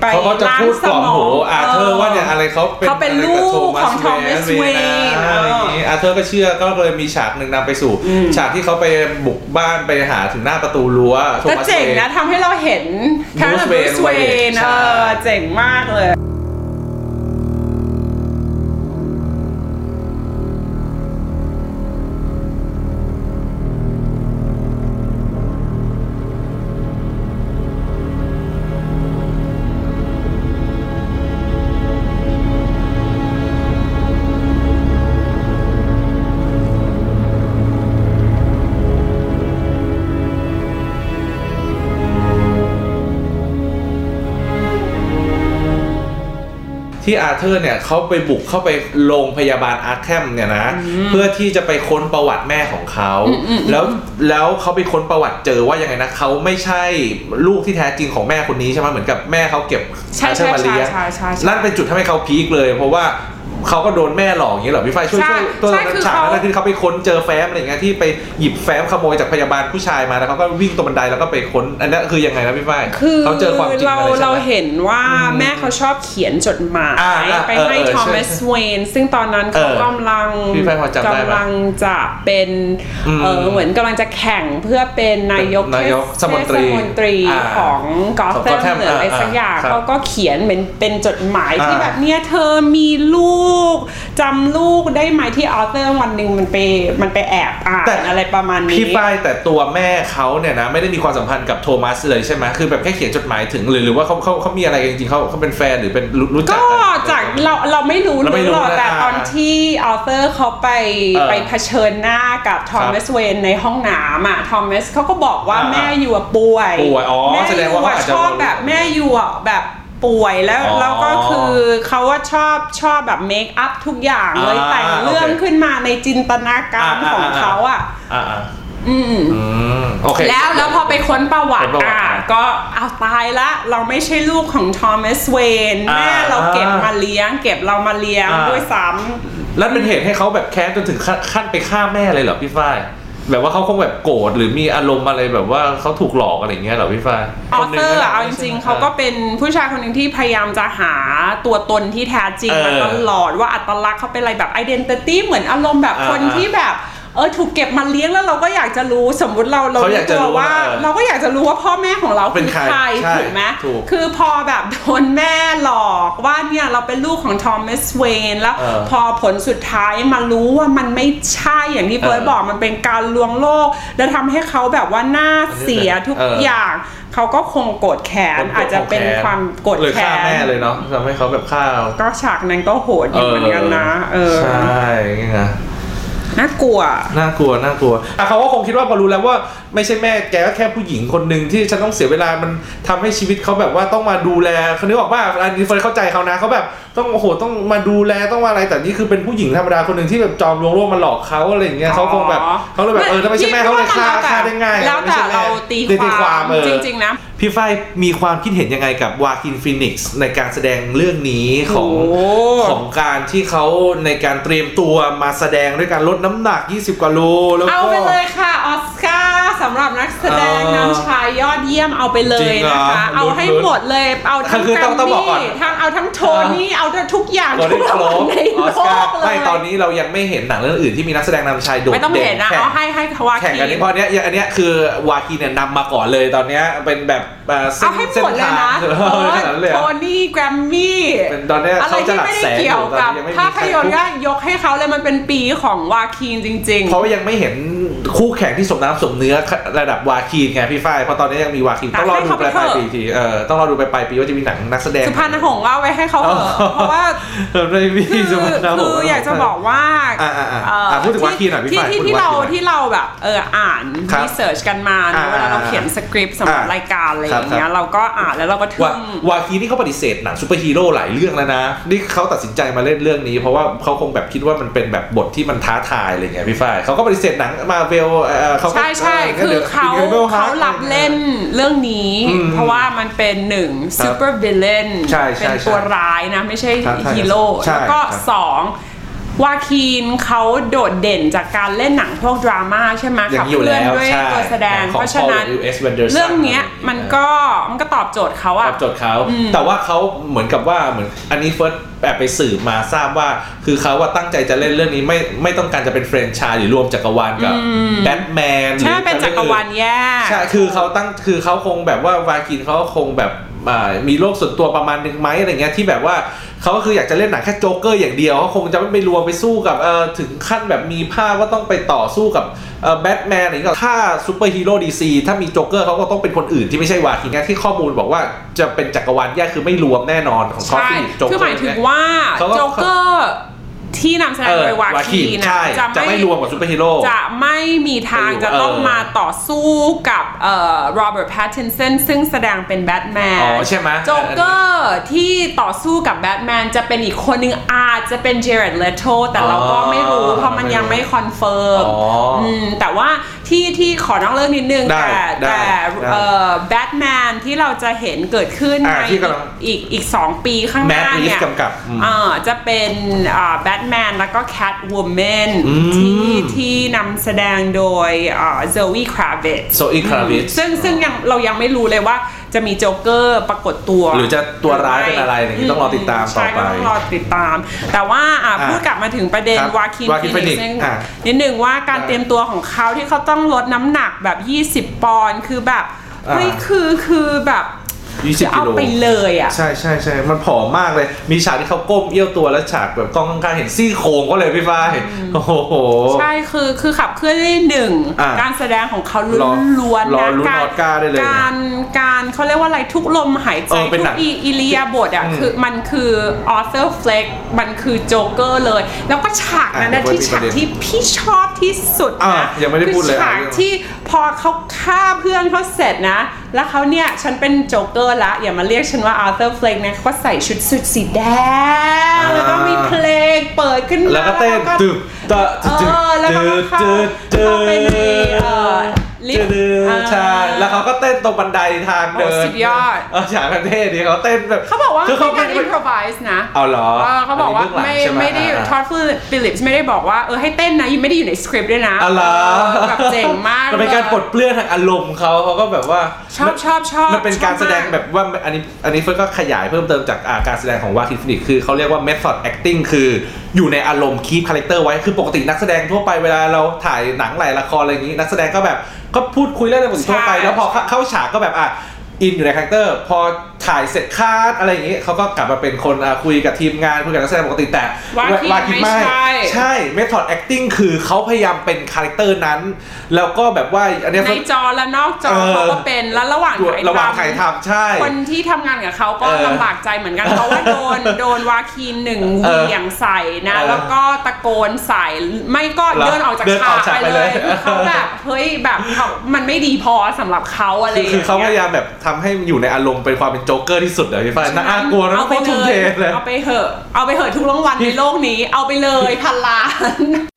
ไปเขาก็จะล้างสมองพูดกล่อมหูอาร์เธอร์ว่าเนี่ยอะไรเขาเป็นเขาเป็นอะไรลูบกของ Thomas เว Wayne นะอะไรอย่างงี้อาร์เธอร์ก็เชื่อก็เลยมีฉากหนึ่งนำไปสู่ ฉากที่เขาไปบุกบ้านไปหาถึงหน้าประตูรั้วโทแต่มัสเจ๋งวย์นะทำให้เราเห็นทาง Bruce บรู Wayne ซเวย์นใช่เออเจ๋งมากเลย ที่อาร์เธอร์เนี่ยเขาไปบุกเข้าไปโรงพยาบาล Arkham เนี่ยนะ เพื่อที่จะไปค้นประวัติแม่ของเขา แล้วแล้วเขาไปค้นประวัติเจอว่ายังไงนะเขาไม่ใช่ลูกที่แท้จริงของแม่คนนี้ใช่ไหมเหมือนกับแม่เขาเก็บใช่อาร์เธอร์มาเลี้ยงใช่ใช่ใช่นั่นเป็นจุดทำให้เขา peak เลย เพราะว่า เขาก็โดนแม่หลอกอย่างนี้เหรอพี่ฝ้ายใช่ใช่ใช่ตัวใช่นั้นคือฉากเขานั้นที่เขาไปค้นเจอแฟ้มอะไรอย่างเงี้ยที่ไปหยิบแฟ้มขโมยจากพยาบาลผู้ชายมาแล้วเขาก็วิ่งตรงบันไดแล้วก็ไปค้นอันนั้นคือยังไงนะพี่ฝ้ายคือเขาเจอความจริงเราอะไรใช่เราไหมเห็นว่าแม่เขาชอบเขียนจดหมายอ่าอ่าไปให้เออเออทอมัสใช่เวนซึ่งตอนนั้นเขาเออกำลังพี่แฟนพอจำได้ไหมกำลังจะเป็นอืมเออเหมือนกำลังจะแข่งเพื่อเป็นนายกนายกเทศสมนตรีเทศมนตรีอ่าของกอของเทม Gotham หรืออะไรอ่าสักอย่างครับเขาก็เขียนเป็นเป็นจดหมายที่อ่าแบบเนี่ยเธอมีลูกจำลูกได้ไหมที่ออเตอร์วันหนึ่งมันไปมันไปแอบอ่านแต่อะไรประมาณนี้พี่พี่ฝ้ายแต่ตัวแม่เขาเนี่ยนะไม่ได้มีความสัมพันธ์กับโทมัสเลยใช่ไหมคือแบบแค่เขียนจดหมายถึงหรือหรือว่าเขาเขาเขามีอะไรกันจริงๆเขาเขาเป็นแฟนหรือเป็นรู้รู้จักก็กันจากเราเราไม่รู้เราไม่รู้หรอกนะแต่อ่าตอนที่อาเธอร์เขาไปเออไปเผชิญหน้ากับทอมัสเวนในห้องน้ำอะทอมัสเขาก็บอกว่าอ่าแม่ you อะป่วยป่วยอ๋อแม่แสดงอยู่ว่าอะเขาอาจจะชอบแบบแม่ you อะแบบ ป่วยแล้วอ๋อแล้วก็คือเขาว่าชอบชอบแบบ make up ทุกอย่างเลยอ่าแต่งเรื่องโอเคขึ้นมาในจินตนาการอ่า ของอ่าเขาอะ อ่าอ่าอืม อืมโอเค แล้วแล้วพอไปค้นประวัติค้นประวัติอะอะก็เอาตายละ เราไม่ใช่ลูกของทอมัสเวนอ่าแม่เราเก็บมาเลี้ยง เก็บเรามาเลี้ยงอ่า ด้วยซ้แล้วเป็นเหตุให้เขาแบบแค้นจนถึงขั้นขั้นไปฆ่าแม่เลยเหรอพี่ฝ้าย แบบว่าเขาคงแบบโกรธหรือมีอารมณ์อะไรแบบว่าเขาถูกหลอกอะไรอย่างเงี้ยเหรอพี่ฝ้ายำออาเธอร์อะเอาจริงๆเขาก็เป็นผู้ชายคนหนึ่งที่พยายามจะหาตัวตนที่แท้จริงเออมาตลอดว่าอัตลักษณ์เขาเป็นอะไรแบบ identity เหมือนอารมณ์แบบอ่าคนที่แบบ เออถูกเก็บมาเลี้ยงแล้วเราก็อยากจะรู้สมมุติเราเราเขาอยากจะตัวรู้ว่าว่าเออเราก็อยากจะรู้ว่าพ่อแม่ของเราเป็นคือใครใครใช่ถูกไหมถูกคือพอแบบโดนแม่หลอกว่าเนี่ยเราเป็นลูกของทอมัสเวนแล้วเออพอผลสุดท้ายมารู้ว่ามันไม่ใช่อย่างที่เฟิร์สเออบอกมันเป็นการลวงโลก แล้วทำให้เขาแบบว่าหน้าเสียทุกเออออย่างเขาก็คงโกรธแค้นอาจจะเป็นความโกรธเลยแค้ฆ่านแม่เลยเนาะทำให้เขาแบบฆ่าก็ฉากนั้นก็โหดอยู่เหมือนกันนะ เออใช่ไง นะน่ากลัว น่ากลัวน่ากลัวอะเขาก็คงคิดว่าพอรู้แล้วว่าไม่ใช่แม่แกก็แค่ผู้หญิงคนหนึ่งที่ฉันต้องเสียเวลามันทำให้ชีวิตเขาแบบว่าต้องมาดูแลเขานึกออกว่าอันนี้เฟิร์นเข้าใจเขานะเขาแบบต้องโอ้โหต้องมาดูแลต้องมาอะไรแต่นี่คือเป็นผู้หญิงธรรมดาคนหนึ่งที่แบบจอมลวงโลกมาหลอกเขาอะไรอย่างเงี้ยเขาคงแบบเขาเลยแบบเออถ้าไม่ใช่แม่เขาเลยฆ่าฆ่าได้ง่ายแล้วแต่ไม่ใช่ม่เราตีตีความเออ จริงๆนะ พี่ฝ้ายมีความคิดเห็นยังไงกับวาคินฟินิกซ์ในการแสดงเรื่องนี้ของโอ้ของการที่เขาในการเตรียมตัวมาแสดงด้วยการลดน้ำหนัก 20 กว่าโลแล้วเอาก็ไปเลยค่ะออสการ์สำหรับนักแสดงเออนำชายยอดเยี่ยมเอาไปเลจริยงเหรอนะคะ เอาให้ลุ้นๆหมดเลยเอาทั้งคือแกรต้องมต้องบอกก่อนมี่ทั้งเอาทั้งโทนี่เอาทั้งทุกอย่างตัวทุได้กครรางวัลบในออโลสการ์กเลยไม่ตอนนี้เรายังไม่เห็นหนังเรื่องอื่นที่มีนักแสดงนำชายโดดไม่ต้องเด่เห็นนนะแข่งเอาให้ให้วาแข่งคีกันนี้เพราะอันเนี้ยอันเนี้ยคือวากีเนี่ยนำมาก่อนเลยตอนเนี้ยเป็นแบบเอ่อเส้เอานให้เส้หมนดเลยทางนะเออขนาดนั้นเลยเหรโทอนี่แกรมมี่เป็นตอนเนี้ยอะไรเขาจะที่หลักไม่ได้แสนอเกี่ยวยู่ตอนกับนี้ยังไม่มีภาพยนตร์ใครก็ยกให้เขาเลยมันเป็นปีของวาคีนจริง ๆ เพราะว่ายังไม่เห็น คู่แข่งที่สมน้ำสมเนื้อระดับวาคีนไงพี่ฝ้ายเพราะตอนนี้ยังมีวาคีนแต่ต้องรอให้ดูเขาปลายไปปลายเถอะปีทีเออต้องรอดูปลายปลายปีว่าจะมีหนังนักแสดงๆสุพรรณหงส์ว่าไว้ให้เขาเถอะเพราะว่าเออไม่มีคือสุพรรณหคืงอส์อยากจะบอกว่าอ่าอ่าอ่าเอ่ออะพูดถึงวาคีนหน่อยพี่ที่ฝ้ายที่พูดถึที่งวาเราคีนหน่อยที่เราแบบเอออ่านครับ research กันมาเนอะอ่าเวลาเราเขียนสคริปต์สำหรับอ่ารายการอะไรอย่างเงี้ครับเราก็อ่านแล้วเราก็ทึ่งว่าวาคีนนี่เขาปฏิเสธหนังซูเปอร์ฮีโร่หลายเรื่องแล้วนะนี่เขาตัดสินใจมาเล่นเรื่องนี้ เพราะว่าเขาคงแบบคิดว่ามันเป็นแบบบทที่มันท้าทายอะไรเงี้ยพี่ฝ้ายเขาก็ปฏิเสธหนังมาเวลเอ่อเขาก็ใช่ใช่คือเขา Incredible Hulk เขารับเล่นเรื่องนี้อืมเพราะว่ามันเป็นหนึ่งครับ supervillain ใช่ใช่เป็นตัวร้ายนะ ไม่ใช่ครับใช่ฮีโร่ใช่แล้วก็ครับสอง วาคีนเขาโดดเด่นจากการเล่นหนังพวกดราม่าใช่ไหมอย่าขังนี้อยู่เคลื่อนแล้วด้วยใช่ตัวแสดงของเพราะฉะนั้น Paul W.S. Anderson เรื่องเนี้ยอะไรอย่างเงี้ยมันก็มันก็ตอบโจทย์เขาตอะอบโจทย์เขา แต่ว่าเขาเหมือนกับว่าเหมือนอันนี้เฟิร์สแอบไปสืบมาทราบว่า คือเขาว่าตั้งใจจะเล่นเรื่องนี้ไม่ไม่ต้องการจะเป็นเฟรนไชส์หรือรวมจักรวาลกับแบทแมนใช่ไหมเป็นจักรวาลแยกใช่คือเขาตั้งคือเขาคงแบบว่าวากินเขาคงแบบอ่า มีโลกส่วนตัวประมาณนึงไหมอะไรเงี้ยที่แบบว่าเขาก็คืออยากจะเล่นหนังแค่โจ๊กเกอร์อย่างเดียวเขาคงจะไม่ไปรวมไปสู้กับเอ่อถึงขั้นแบบมีภาพว่าต้องไปต่อสู้กับเอ่อแบทแมนอะไรเงี้ยถ้าซูเปอร์ฮีโร่ดีซีถ้ามีโจ๊กเกอร์เขาก็ต้องเป็นคนอื่นที่ไม่ใช่วากินนะที่ข้อมูลบอกว่าจะเป็นจักรวาลแยกคือไม่รวมแน่นอนของเขาใช่ฟิลิปโจ๊กเกอร์คือหมายถึงเนี่ยว่าเขาก็โจ๊กเกอร์ ที่นำแสดงเออโดยวาวาคีกินนะใช่จะไม่รวมกับซูเปอร์ฮีโร่จะไม่มีทางไปอยู่จะต้องเออมาต่อสู้กับเอ่อโรเบิร์ตแพตตินสันซึ่งแสดงเป็นแบทแมนอ๋อใช่ไหมโจ๊กเกอร์ที่ต่อสู้กับแบทแมนจะเป็นอีกคนหนึ่งอาจจะเป็นเจเรดเลโตแต่เราก็ไม่รู้เพราะมันยังไม่ confirm อ๋ออืมแต่ว่าที่ที่ขอนอกเรื่องนิดนึงได้แต่ได้แต่ได้ เอ่อแบทแมนที่เราจะเห็นเกิดขึ้นอ่าในที่กำลัง อีกอีกสองปีข้างหน้าแมตต์รีฟส์เนี่ย กำกับอืมอ่าจะเป็นแบทแมนแล้วก็แคทวูแมนอืม ที่ที่นำแสดงโดยโซวีคราเวต Zoe Kravitz ซึ่งซึ่งยังเรายังไม่รู้เลยว่า จะมีโจ๊กเกอร์ปรากฏตัวหรือจะตัวร้ายเป็นอะไรอย่างนี้ต้องรอติดตามต่อใช่ไปก็ต้องรอติดตาม แต่ว่าอะอะพูดกลับมาถึงประเด็นครับวาคิน Joaquin ฟินิก Phoenix อะนิดหนึ่งว่าการอะเตรียมตัวของเขาที่เขาต้องลดน้ำหนักแบบ 20 ปอนด์คือแบบอะเฮ้ยคือคือแบบ 20จะเอากิโลไปเลยอะ ใช่ใช่ใช่มันผอมมากเลย มีฉากที่เขาก้มเอี้ยวตัวแล้วฉากแบบกล้องข้างๆเห็นซี่โครงก็เลยพี่ฝ้ายโอ้โห ใช่คือคือขับเคลื่อนได้หนึ่งอะการแสดงของเขาล้วนๆเลยนะลุ้นออสการ์ได้เลยนะการการเขาเรียกว่าอะไรทุกลมหายใจเออเป็นทุหนักงอีอิริยาบถอะอืมคือมันคืออาเธอร์เฟล็กมันคือโจ๊กเกอร์เลย แล้วก็ฉากนั้นนะอะที่เดี๋ยวฉากมีประเด็นที่พี่ชอบที่สุดอะนะยังไม่ได้พูดเลยคือฉากอะ ที่พอเขาฆ่าเพื่อนเขาเสร็จนะ แล้วเขาเนี่ย ฉันเป็นโจ๊กเกอร์ละ อย่ามาเรียกฉันว่าอาร์เธอร์เฟล็กนะเขาก็ใส่ชุดสุดสีแดง แล้วก็มีเพลงเปิดขึ้นมาแล้วก็เต้นแล้วตึบตะเออแล้วเขาก็เข้าจืดจืดเข้าไปในเอ่อ ลิฟต์จืดอ่าใช่แล้วเขาก็เต้นตรงบันไดทางเดิโอ้สุดยอดเออฉากกันเท่ดีเขาเต้นแบบเขาบอกว่าคือไม่เขาการไม่ improvise นะเอาเหรอเออเขาบอกว่าอันนี้ไม่เบื้องหลังใช่หไม่ได้อ่าทอดฟิลิปส์ไม่ได้บอกว่าเออให้เต้นนะยังไม่ได้อยู่ในสคริปต์ด้วยนะอ๋อเหรอเออแบบเจ๋งมากมันเป็นการปลดเปลื้องทางอารมณ์เขาเขาก็แบบว่าชอบชอบชอบมันเป็นการชอบมากแสดงแบบว่าอันนี้อันนี้เฟิร์นก็ขยายเพิ่มเติมจากอ่าการแสดงของวาคินฟินิกซ์คือเขาเรียกว่า method acting คืออยู่ในอารมณ์ keep character ไว้คือปกตินักแสดงทั่วไปเวลาเราถ่ายหนังหลายละครอะไรอย่างนี้ นักแสดงก็แบบ ก็พูดคุยเรื่องปกติทั่วไปใช่แล้วพอเข้าเข้าฉากก็แบบอะ in อยู่ใน character พอถ่ายเสร็จ cut อะไรอย่างงี้เขาก็กลับมาเป็นคนอะคุยกับทีมงานคุยกับนักแสดงปกติแต่วาคินไม่ใช่ใช่ method acting คือเขาพยายามเป็น character นั้น แล้วก็แบบว่าอันเนี้ยในจอและนอกจอเออเขาก็เป็นแล้วระหว่างถ่ายระหว่างทำถ่ายทำใช่ คนที่ทำงานกับเขาก็เออลำบากใจเหมือนกันเพราะว่าโดนโดนวาคีนหนึ่งเออเหวี่ยงใส่นะเออแล้วก็ตะโกนใส่ไม่ก็เหรอเดินออกจากเดินอฉาอกกฉากไปไปเลเลยยคือเขาแบบเฮ้ยแบบเขามันไม่ดีพอสำหรับเขาอะไรคืออย่างคือเขาพเงี้ยายยามแบบทำให้อยู่ในอารมณ์เป็นความเป็นโจ๊กเกอร์ที่สุดเลยพี่ฟ้าน่ากลัวนะเอาเขาไปทุ่มเลเทยเลยเอาไปเหอะเอาไปเหอะทุกรางวัลในโลกนี้เอาไปเลยพันล้าน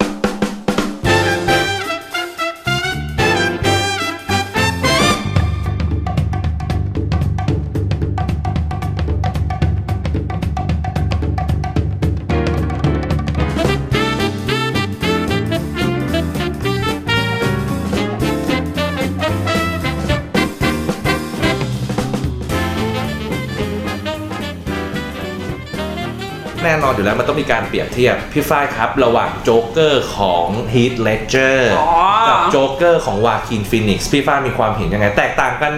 แน่นอนอยู่แล้วมันต้องมีการเปรียบเทียบ พี่ฝ้ายครับระหว่างโจ๊กเกอร์ของฮีทเลเจอร์อ๋อ กับโจ๊กเกอร์ของวาคินฟินิกซ์พี่ฝ้ายมีความเห็นยังไง แตกต่างกัน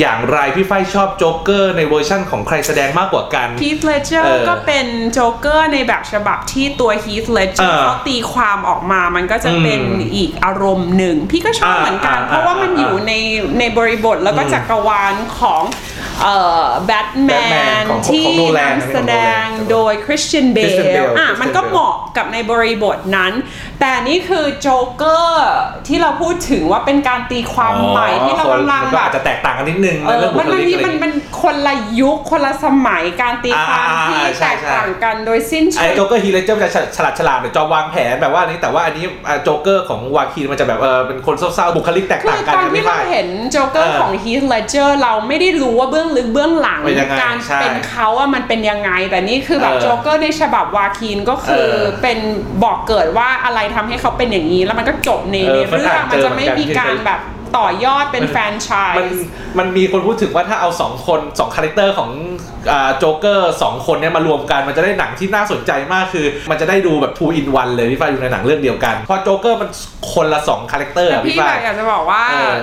อย่างไรพี่ฝ้ายชอบโจ๊กเกอร์ในเวอร์ชั่นของใครแสดงมากกว่ากัน ฮีทเลเจอเอร์อก็เป็นโจ๊กเกอร์ในแบบฉบับที่ตัวฮีทเลเจอเอร์อเขาตีความออกมามันก็จะเป็นอืมอีกอารมณ์หนึ่ง พี่ก็ชอบอ่าเหมือนกัน อ่าเพราะว่ามันอ่าอยู่ในในบริบทแล้วก็อืมจักรวาลของเอ่อ แบทแม Batman นของที่ของโนแลนนำแสดงของโนแลนโดยคริสเตียนเบ Christian ล Bale อะ Christian มันก็ Bale เหมาะกับในบริบทนั้นแต่นี่คือโจ๊กเกอร์ที่เราพูดถึงว่าเป็นการตีความใหม่ที่เรากำลังมันแบก็บอาจจะแตกต่างกันนิดนึงเอในอเรื่องบุมันคบางลิกทีอะไรมันอย่างมัเงี้ยนคนละยุคคนละสมัยการตีความอ่าที่ใช่แตกใช่ต่างกันโดยสิ้นไอ้เชิงโจ๊กเกอร์ฮีเลเจอร์จะฉลาดฉลาดเนี่ยจอมวางแผนแบบว่าอันนี้แต่ว่าอันนี้อะโจ๊กเกอร์ของวาคีนมันจะแบบเออเป็นคนเศร้าๆบุคลิกแตกคืต่างอกันตอนนะที่พี่เราฝ้ายเห็นโจ๊กเกอร์เออของ Heath Ledger เราไม่ได้รู้ว่าเบื้องลึกเบื้องหลังเป็นยังไงการใช่เป็นเขาอะมันเป็นยังไง แต่นี่คือแบบเออโจ๊กเกอร์ในฉบับวาคีนก็คือเออเป็นบ่อเกิดว่าอะไรทำให้เขาเป็นอย่างนี้ แล้วมันก็จบในเอในอเรื่องมันอาจมันเจอจะไม่มีเหมือนกันการแบบต่อยอดเป็นแฟรนไชามันส์มันมีคนพูดถึงว่าถ้าเอาสองคนสองคาแรคเตอร์ของอ่าโจ๊กเกอร์สองคนเนี้ยมารวมกันมันจะได้หนังที่น่าสนใจมากคือ มันจะได้ดูแบบ two in one เลยพี่ฝ้ายอยู่ในหนังเรื่องเดียวกันเพราะโจ๊กเกอร์มันคนละสองคาแรคเตอร์แต่อะพี่พี่แบฟ้ายบอยากจะบอกว่าเออ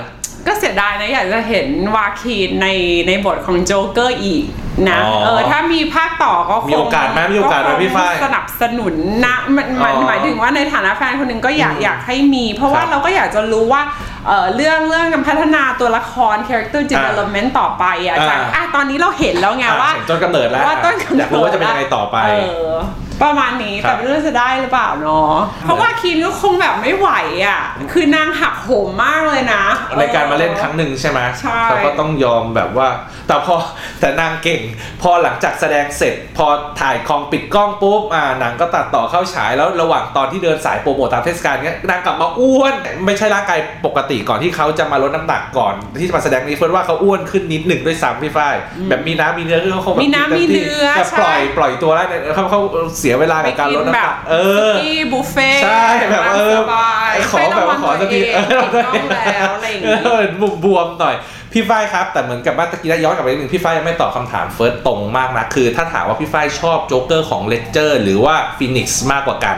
ก็เสียดายนะอยากจะเห็นวาคีนในในบทของโจ๊กเกอร์อีกนะอ๋อเออถ้ามีภาคต่อก็คงมีโอกาสไหมมีโอกาสไหมคงพี่ฝ้ายสนับสนุนนะมันหมายอ๋อหมายถึงว่าในฐานะแฟนคนหนึ่งก็อยากอืมอยากให้มี เพราะว่าครับเราก็อยากจะรู้ว่าเออเรื่องเรื่องการพัฒนาตัวละคร character development ต่อไปอะอ่าจากอะตอนนี้เราเห็นแล้วไงอะว่าเห็นต้นกำเนิดแล้วว่าต้นกำเนิด อยากรู้ว่าจะเป็นยังไงต่อไป เออ ประมาณนี้ครัแต่บไม่รู้จะได้หรือเปล่าเนาะเพราะว่าคีนก็คงแบบไม่ไหวอะ คือนางหักโหมมากเลยนะในการมาเล่นครั้งหนึ่งใช่ไหมใช่เขาก็ต้องยอมแบบว่า แต่พอแต่นางเก่ง พอหลังจากแสดงเสร็จ พอถ่ายคองปิดกล้องปุ๊บอ่าหนังก็ตัดต่อเข้าฉายแล้วระหว่างตอนที่เดินสายโปรโมทตามเทศกาลเนี้ยนางกลับมาอ้วน ไม่ใช่ร่างกายปกติก่อนที่เขาจะมาลดน้ำหนักก่อน ที่จะมาแสดงนี้เฟิร์นว่าเขาอ้วนขึ้นนิดหนึ่งด้วยซ้ำพี่ฝ้ายแบบมีน้ำมีเนื้อคือเขาคงแบบมีน้ำมีเนื้อแต่ปล่อยใช่ปล่อยตัวแล้วเนี่ยเขาเขาเสียเวลากับการลดน้ำหนักเออสกี้บุฟเฟ่ต์ใช่แบบเออสบายขอแบบว่าขอสักทีเออต้องแล้วอะไรอย่างงี้เออบวมบวมๆหน่อยพี่ฝ้ายครับ แต่เหมือนกับว่าตะกี้ย้อนกลับไปนิดนึงพี่ฝ้ายยังไม่ตอบคำถามเฟิร์สตรงมากนะคือ ถ้าถามว่าพี่ฝ้ายชอบโจ๊กเกอร์ของเลเจอร์หรือว่าฟินิกซ์มากกว่ากัน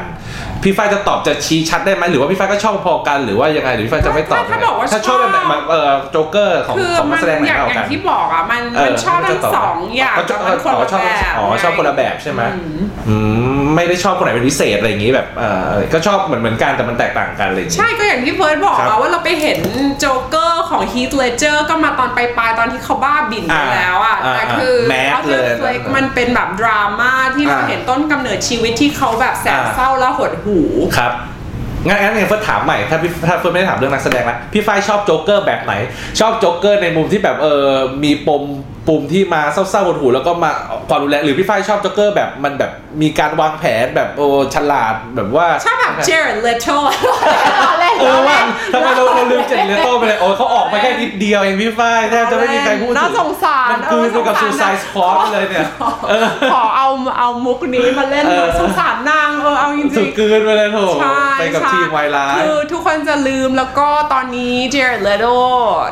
พี่ฝ้ายจะตอบจะชี้ชัดได้ไหมหรือว่าพี่ฝ้ายก็ชอบพอกันหรือว่ายังไงหรือพี่ฝ้ายจะไม่ตอบถ้าบอกว่าถ้าชอบชอบแบบเออโจ๊กเกอร์ของคือของมันันกแสดงไหนอย่างมากกอว่ากัย่านงที่บอกอะมันเออมันชอบทั้งสองอย่างก็ชแต่มันคนอ๋อละชอบแบบอ๋อชอบคนละแบบใช่ไหมอืมไม่ได้ชอบคนไหนเป็นพิเศษอะไรอย่างงี้แบบเออก็ชอบเหมือนเหมือนกันแต่มันแตกต่างกันอะไรอย่างงี้ใช่ก็อย่างที่เฟิร์สบอกครับอะว่าเราไปเห็นโจ๊กเกอร์ของฮีทเลเจอร์ก็มาตอนปลายๆตอนที่เขาบ้าบินไปแล้วอะอ่าแต่คือแมสเขาเลยเฟลกมันเป็นแบบดราม่าที่เราอ่าเห็นต้นกำเนิดชีวิตที่เขาแบบแสบอ่าเศร้าและหดหู่ครับงั้นงั้นเนี่ยเฟิร์สถามใหม่ถ้าพี่ถ้าเฟิร์สไม่ได้ถามเรื่องนักแสดงละพี่ฝ้ายชอบโจ๊กเกอร์แบบไหน ชอบโจ๊กเกอร์ในมุมที่แบบเออมีปม ปุ่มที่มาเศร้าๆหดหูแล้วก็มาความรุนแรงหรือพี่ฝ้ายชอบโจ๊กเกอร์แบบมันแบบมีการวางแผนแบบโอ้ฉลาดแบบว่าชอบแบบเจอร์เลโตเล่นเออว่าทำไมเราเราลืมเจ็ดเลโต้ไปเลยโอ้ยเขาออกมาแค่นิดเดียวเองพี่ฝ้ายแทบจะไม่มีใครพูดถึงน่าสงสารมันกลืนไปกับ Suicide Squad เลยเนี่ยเออขอเอาเอามุกนี้มาเล่นเออสงสารนางเออเอาจริถูงกๆกลืนไปเลยโถใช่ไปกับใช่ทีมวายร้ายคือทุกคนจะลืมแล้วก็ตอนนี้เจอร์เลโด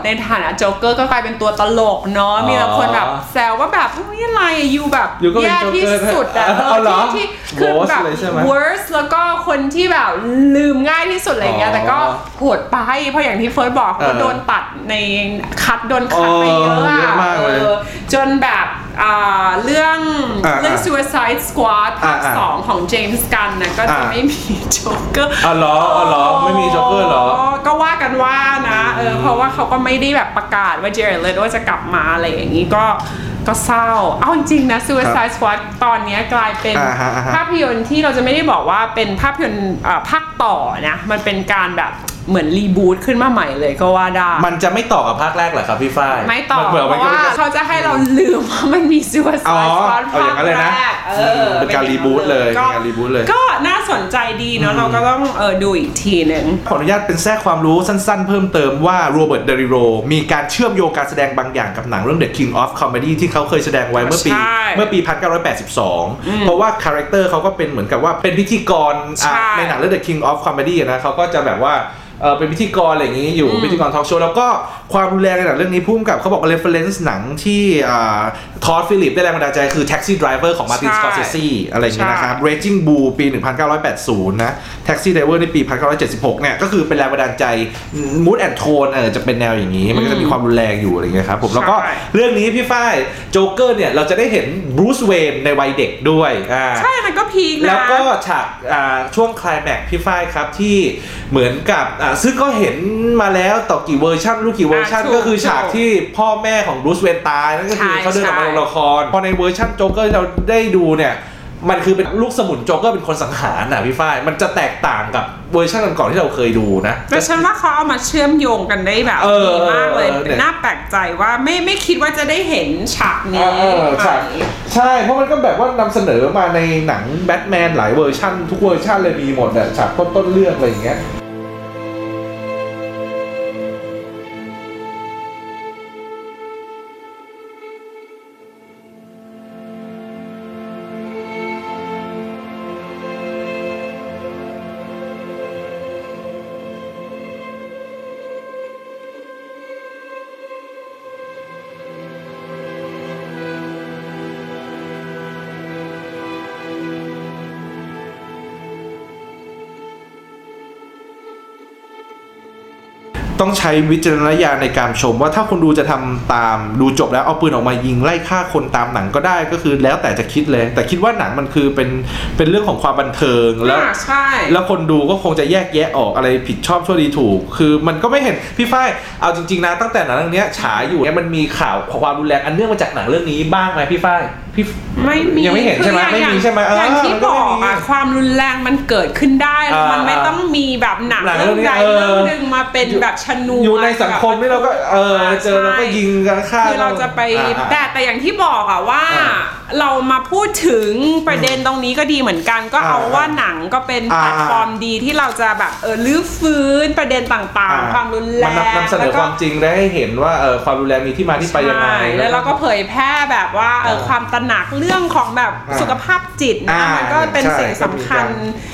ในฐานะโจ๊กเกอร์ก็กลายเป็นตัวตลกเนาะอ๋อมีแต่คนแบบแซวว่าแบบเฮ้ยอะไรอะ you แบบ you ก็เป็นแย่ที่โจ๊กเกอร์สุดอะเอาเหรอที่ที่คือแบบ worst เลยใช่ไหม worst แล้วก็คนที่แบบลืมง่ายที่สุดอะไรเงี้ยอ๋อแต่ก็โหดไปเพราะอย่างที่เฟิร์สบอกเออก็โดนตัดในคัดโดนคัดไปเยอะเออเยอะอะมากเลยออจนแบบอ่าเรื่องอ่าเรื่อง Suicide Squad ภาคอ่าสองของเจมส์กันนะก็จะอ่าไม่มีโจ๊กเกอร์อ๋อเหรออ๋อเหรอไม่มี Joker เหรอ ก็ว่ากันว่านะเออเพราะว่าเขาก็ไม่ได้แบบประกาศว่าเจเรเลว่าจะกลับมาอะไรอย่างนี้ก็ก็เศร้า เอาจริงๆนะ Suicide Squad ตอนเนี้ยกลายเป็นอ่าฮะอ่าฮะภาพยนตร์ที่เราจะไม่ได้บอกว่าเป็นภาพยนตร์อ่าภาคต่อนะ มันเป็นการแบบ เหมือนรีบูตขึ้นมาใหม่เลยก็ว่าได้ มันจะไม่ต่อกับภาคแรกเหรอครับพี่ฝ้าย ไม่ต่อนหมืนเพราะว่าเขาจะให้เราลืมว่ามันมีอ๋อ Suicide Squad เอาอย่างนั้นเลยนะภาคแรกเออเป็นการรีบูตเลยก็เป็นการรีบูตเลย ก็น่าสนใจดีเนาะเราก็ต้องเออดูอีกทีหนึ่งขออนุญาตเป็นแทรกความรู้สั้นๆ เพิ่มเติมว่าโรเบิร์ตเดนิโรมีการเชื่อมโยงการแสดงบางอย่างกับหนังเรื่อง The King of Comedy ที่เขาเคยแสดงไว้เมื่อปีใช่เมื่อปี 1982 เพราะว่าคาแรคเตอร์เขาก็เป็นเหมือนกับว่าเป็นพิธีกรอะใช่ในหนังเรื่อง The King of Comedy อะนะเขาก็จะแบบว่า เออเป็นพิธีกรอะไรอย่างนี้อยู่พิธีกรทอล์กโชว์แล้วก็ความรุนแรงในหนังเรื่องนี้พุ่มกับเขาบอก reference หนังที่ท็อดด์ฟิลลิปส์ได้แรงบันดาลใจคือ Taxi Driver ของ Martin ใช่ Scorsese อะไรอย่างนี้นะครับใช่ Raging Bull ปี 1980 นะ Taxi Driver ในปี 1976 เนี่ยก็คือเป็นแรงบันดาลใจ Mood and Tone เออจะเป็นแนวอย่างนี้ มันก็จะมีความรุนแรงอยู่อะไรอย่างเงี้ยครับผมแล้วก็ใช่เรื่องนี้พี่ฝ้ายโจ๊กเกอร์เนี่ยเราจะได้เห็นบรูซเวนในวัยเด็กด้วยอ่าใช่มันก็พีคนะแล้วก็ฉากอ่าช่วงไคลแม็กซ์พี่ฝ้ายครับที่เหมือนกับอ่าซึ่งก็เห็นมาแล้วต่อกี่เวอร์ชันรู้กี่เวอร์ชันอ่าถูกก็คือฉากที่พ่อแม่ของบรูซเวนตายนั่นก็คือใช่เขาเดินออกมาใช่ ลงละคร พอในเวอร์ชันโจ๊กเกอร์ที่เราได้ดูเนี่ย มันคือเป็นลูกสมุนโจ๊กเกอร์เป็นคนสังหารน่ะพี่ฝ้ายมันจะแตกต่างกับเวอร์ชันก่อนๆที่เราเคยดูนะ แต่ฉันว่าเขาเอามาเชื่อมโยงกันได้แบบเออดีมากเลยเออเนี่ย น่าแปลกใจว่าไม่ไม่คิดว่าจะได้เห็นฉากนี้เออใช่ใช่เพราะมันก็แบบว่านำเสนอมาในหนังแบทแมนหลายเวอร์ชันทุกเวอร์ชันเลยมีหมดอะฉากต้นต้นๆเรื่องอะไรอย่างเงี้ย ต้องใช้วิจารณญาณในการชม ว่าถ้าคนดูจะทำตามดูจบแล้วเอาปืนออกมายิงไล่ฆ่าคนตามหนังก็ได้ก็คือแล้วแต่จะคิดเลย แต่คิดว่าหนังมันคือเป็นเป็นเรื่องของความบันเทิงแล้วอ่าใช่แล้วคนดูก็คงจะแยกแยะออกอะไรผิดชอบชั่วดีถูก คือมันก็ไม่เห็นพี่ฝ้ายเอาจริงๆนะตั้งแต่หนังเรื่องเนี้ยฉายอยู่เนี่ยมันมีข่าวความรุนแรงอันเนื่องมาจากหนังเรื่องนี้บ้างไหมพี่ฝ้ายพี่ ไม่มียังไม่เห็นใช่ไหมคืออย่างไม่มีใช่ไหมเอออย่างที่มันก็บไม่อกมีอะความรุนแรงมันเกิดขึ้นได้แล้วมันอ่าไม่ต้องมีแบบหนังหนังเรื่องใดเรื่องนี้เออเรื่องหนึ่งมาเป็นแบบชนวนอยู่ในสังคมนี่เราก็เออเจอเราก็ยิงกันฆ่า คือเราจะไปอ่าแต่แต่อย่างที่บอกอะว่า อ่าเรามาพูดถึงประเด็นตรงนี้ก็ดีเหมือนกัน ก็เอาอ่าว่าหนังก็เป็นอ่าแพลตฟอร์มดีที่เราจะแบบเออลื้อฟื้นประเด็นต่างๆความรุนแรมันง นำนำเสนแล้อวก็ความจริงและให้เห็นว่าเออความรุนแรงมีที่มาที่ไปยังไง ใช่แล้วเราก็เผยแพร่แบบว่าเอออ่าความตระหนักเรื่องของแบบอ่าสุขภาพจิตนะอ่ามันก็เป็นใช่สิ่งสำคัญ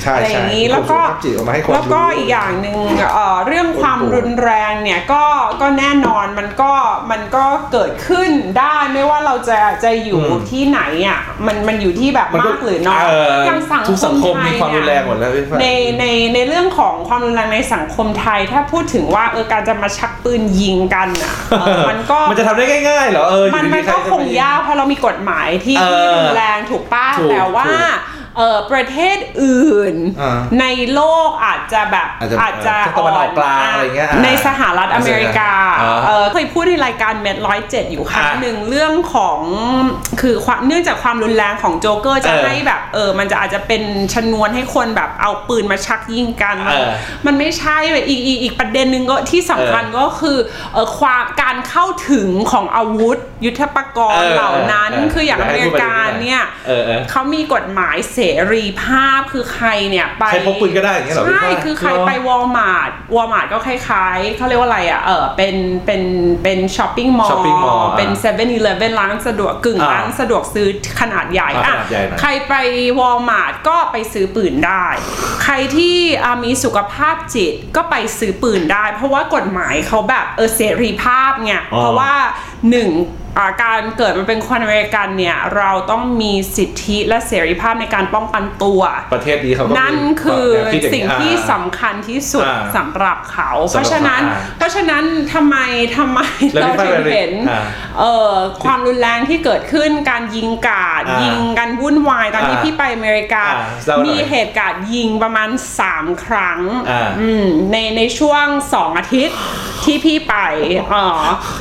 ใช่อะไรอย่างนี้ใช่แล้วก็สุขภาพจิตออกมาให้คนแล้วก็รู้อีกอย่างหนึ่งเอ่อเรื่องความรุนแรงเนี่ยก็ก็แน่นอนมันก็มันก็เกิดขึ้นได้ไม่ว่าเราจะจะอยู่อืมที่ไหนอะมันมันอยู่ที่แบบมันก็มากหรือน้อยเอออย่างสังทุกสังคมไทยมีความรุนแรงหมดแล้วพี่ฝ้ายในในในเรื่องของความรุนแรงในสังคมไทย ถ้าพูดถึงว่าเออการจะมาชักปืนยิงกันอะเออมันก็มันจะทำได้ง่ายๆเหรอเอออยู่มันดีๆมันใรก็จะคงมยากเพราะเรามีกฎหมายที่เออที่รุนแรงถูกป้าถูกแต่ว่าถูก เออประเทศอื่นอ่าในโลกอาจจะแบบอาจจะเออตะวันออกกลางอะไรเงี้ยอ่าในสหรัฐอเมริกาอ่าเออเคยพูดในรายการเม็ดร้อยเจ็ดอยู่ครั้งอ่าหนึ่งเรื่องของคือความเนื่องจากความรุนแรงของโจ๊กเกอร์จะเออให้แบบเออมันจะอาจจะเป็นชนวนให้คนแบบเอาปืนมาชักยิงกันเออมันไม่ใช่เลยอีกอีกอีกประเด็นหนึ่งก็ที่สำคัญเออก็คือเออความการเข้าถึงของอาวุธยุทธปกรณ์เออเหล่านั้นเออคืออย่างเดี๋อยวให้เมริกาพูดไปเรื่อยๆเนี่ยเออเออเขามีกฎหมายเสรีภาพคือใครเนี่ยไปใครพกปืนก็ได้อย่างเงี้ยเหรอพี่ใช่ฝ้ายคือใครเหรอไปวอลมาร์ทวอลมาร์ทก็คล้ายๆเขาเรียกว่าอะไรอะเออเป็นเป็นเป็นช้อปปิ้งมอล shopping mall เป็นอ่าเซเว่นอีเลฟเว่นร้านสะดวกกึ่งอ่าร้านสะดวกซื้อขนาดใหญ่อ่าอะขนาดใหญ่หน่อยใครไปวอลมาร์ทก็ไปซื้อปืนได้ ใครที่อ่ามีสุขภาพจิตก็ไปซื้อปืนได้ เพราะว่ากฎหมายเขาแบบเออเสรีภาพไงอ๋อเพราะว่าหนึ่งอ่า การเกิดมาเป็นคนอเมริกันเนี่ยเราต้องมีสิทธิและเสรีภาพในการป้องกันตัว ประเทศนี้เขาก็มีนั่นคือแนวคิดอย่างนี้สิ่งที่อ่าสำคัญที่สุดอ่าสำหรับเขาสำหรับเพราะฉะนั้นอ่าเพราะฉะนั้นทำไมทำไมแล้วเราพี่ถึงฝ้ายเห็นอ่าเอ่อความรุนแรงที่เกิดขึ้นการยิงกาดอ่ายิยิงกันวุ่นวายตอนที่อ่าพี่ไปอเมริกาอ่าเล่าหน่อยมีเหตุการณ์ยิงประมาณ 3 ครั้งอ่าอืมในในช่วง 2 อาทิตย์ที่พี่ไปอ๋อ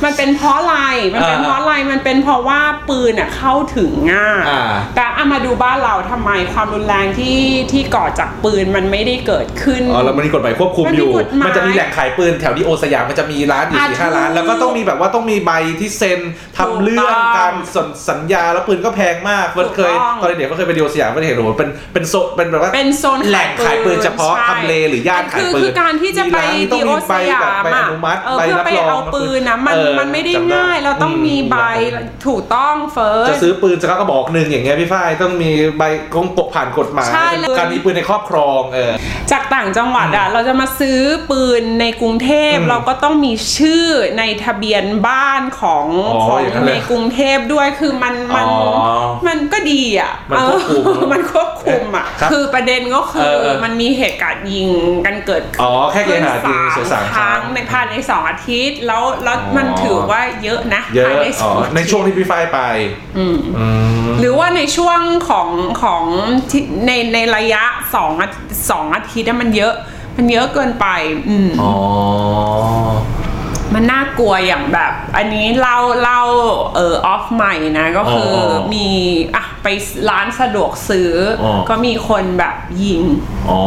มันเป็นเพราะอะไรมันเป็นอ่าเพราะอะไรมันเป็นเพราะว่าปืนอะเข้าถึงง่ายอ่า แต่เอามาดูบ้านเราทำไมความรุนแรงที่ที่ก่อจากปืนมันไม่ได้เกิดขึ้น อ๋อแล้วมันมีกฎหมายควบคุมมันมีอยู่ กฎหมายมันจะมีแหล่งขายปืนแถวดีโอสยามมันจะมีร้านอยู่อะสี่ห้าร้าน ถูกแล้วก็ต้องมีแบบว่าต้องมีใบที่เซ็นทำเรื่องถูกต้องการสนสัญญาแล้วปืนก็แพงมากเฟิร์สถูกเคยต้อง ตอนเด็กก็เคยไปดีโอสยามก็เห็นโอ้โหเป็นเป็นโซนเป็นแบบว่า เป็นโซนแหล่งขายปืนเฉพาะใช่ทำเลหรือย่านขายปืนคือคือการที่จะไปมีร้านที่ต้ดีองโอมีสใบยาแบบมใบออะนุมัติเออใบเพื่อรับไปรองเอาปืนนะมันเออมันไม่ได้จำง่าย เราต้องมีใบอืถูกต้องเฟิร์สจะซื้อปืนสักกระบอกหนึ่งอย่างเงี้ยพี่ฝ้ายต้องมีใบกงปกผ่านกฎหมายใช่เลยการมีปืนในครอบครองเออจากต่างจังหวัดอะเราจะมาซื้อปืนในกรุงเทพอืมเราก็ต้องมีชื่อในทะเบียนบ้านของอ๋อของอย่างนั้นเลยในกรุงเทพด้วยคือมันมันอ๋อมันก็ดีอะมันควบคุมเออมันควบคุมอะครับคือประเด็นก็คืเอออเออมันมีเหตุการณ์ยิงกันเกิดขึ้นอ๋อแค่เกณฑ์หาจริงเสียสามคครั้รั้งงในภายในสองอาทิตย์แล้วแล้วอ๋อมันถือว่าเยอะนะเยอะภายในสอ๋อองอาทิตย์ในช่วงที่พี่ฝ้ายไปอืมอืม หรือว่าในช่วงของของที่ในในระยะสองอาสองอาทิตย์อะมันเยอะ มันเยอะเกินไป อืม อ๋อ มันน่ากลัวอย่างแบบ อันนี้เล่าเล่าเออออฟใหม่นะ ก็คือออมีอะไปร้านสะดวกซื้อออก็มีคนแบบยิงอ๋อ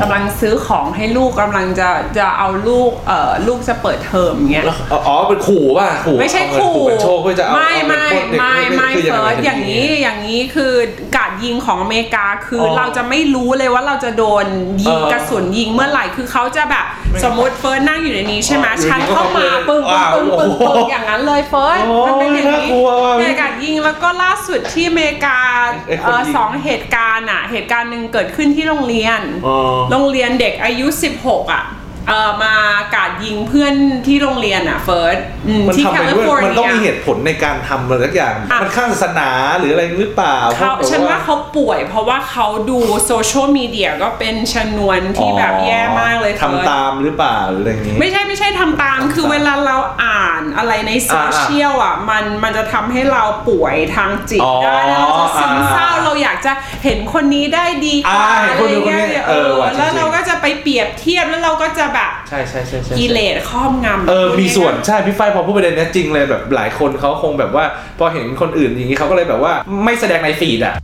กำลังซื้อของให้ลูกกำลังจะจะเอาลูกเอ่อลูกจะเปิดเทอมเงี้ยแล้วอ๋อเป็นขู่ป่ะขู่ไม่ใช่เอาเงินขู่เป็นโชคเพื่อจะเอาไม่เอาเงินไม่ปล้นเด็กไม่ไม่คือเฟิร์สไอย่างนี้อย่างนี้คือการ ยิงของอเมริกาคือออเราจะไม่รู้เลยว่าเราจะโดนยิงเออกระสุนยิงเมื่อไหร่คือเขาจะแบบสมมติเฟิร์สนั่งอยู่ในนี้ใช่ไหมอ๋ออยู่ฉันดีก็เข้ามาเข้าไปปึ้งว้าวปึ้งปึ้งโอ้ปึ้งโหอย่างนั้นเลยเฟิร์สโอ้มันเป็นอย่างน่านี้กลัวว่ะเหตุการณ์ยิงแล้วก็ล่าสุดที่อเมริกาไอ้คนเอ่อยิงสองเหตุการณ์อะเหตุการณ์หนึ่งเกิดขึ้นที่โรงเรียนอ๋อโรงเรียนเด็กอายุ 16 อะ เอ่อมากราดยิงเพื่อนที่โรงเรียนอะเฟิร์สอืมมันที่ทำแคไปลิด้วยฟอร์มันเนีต้องยมีเหตุผลในการทำอะไรสักอย่าง อะ มันข้างศาสนาหรืออะไรหรือเปล่าเขาพระฉันว่าเขาป่วยเพราะว่าเขาดูโซเชียลมีเดียก็เป็นชนวนที่แบบแย่มากเลยเฟิร์ส ทำตามหรือเปล่าหรืออะไรอย่างนี้ ไม่ใช่ไม่ใช่ทำตามคือเวลาเราอ่านอะไรในโซเชียลอะมันมันจะทำให้เราป่วยทางจิตอ๋อได้แล้วเราจะซึมเศร้าอ่าเราอยากจะเห็นคนนี้ได้ดีกว่าอ่าเห็นอะไรคนนู้นเงี้ยคนนี้เอเอออว่ะแล้วจริงๆเราก็จะไปเปรียบเทียบแล้วเราก็จะแบบใช่ใช่ใช่ใช่กิเลสครอบงำเออพูดมีส่วนง่ายๆใช่พี่ฝ้ายพอพูดประเด็นเนี้ยจริงเลยแบบหลายคนเขาคงแบบว่า พอเห็นคนอื่นอย่างนี้เขาก็เลยแบบว่าไม่แสดงในฟีดอะ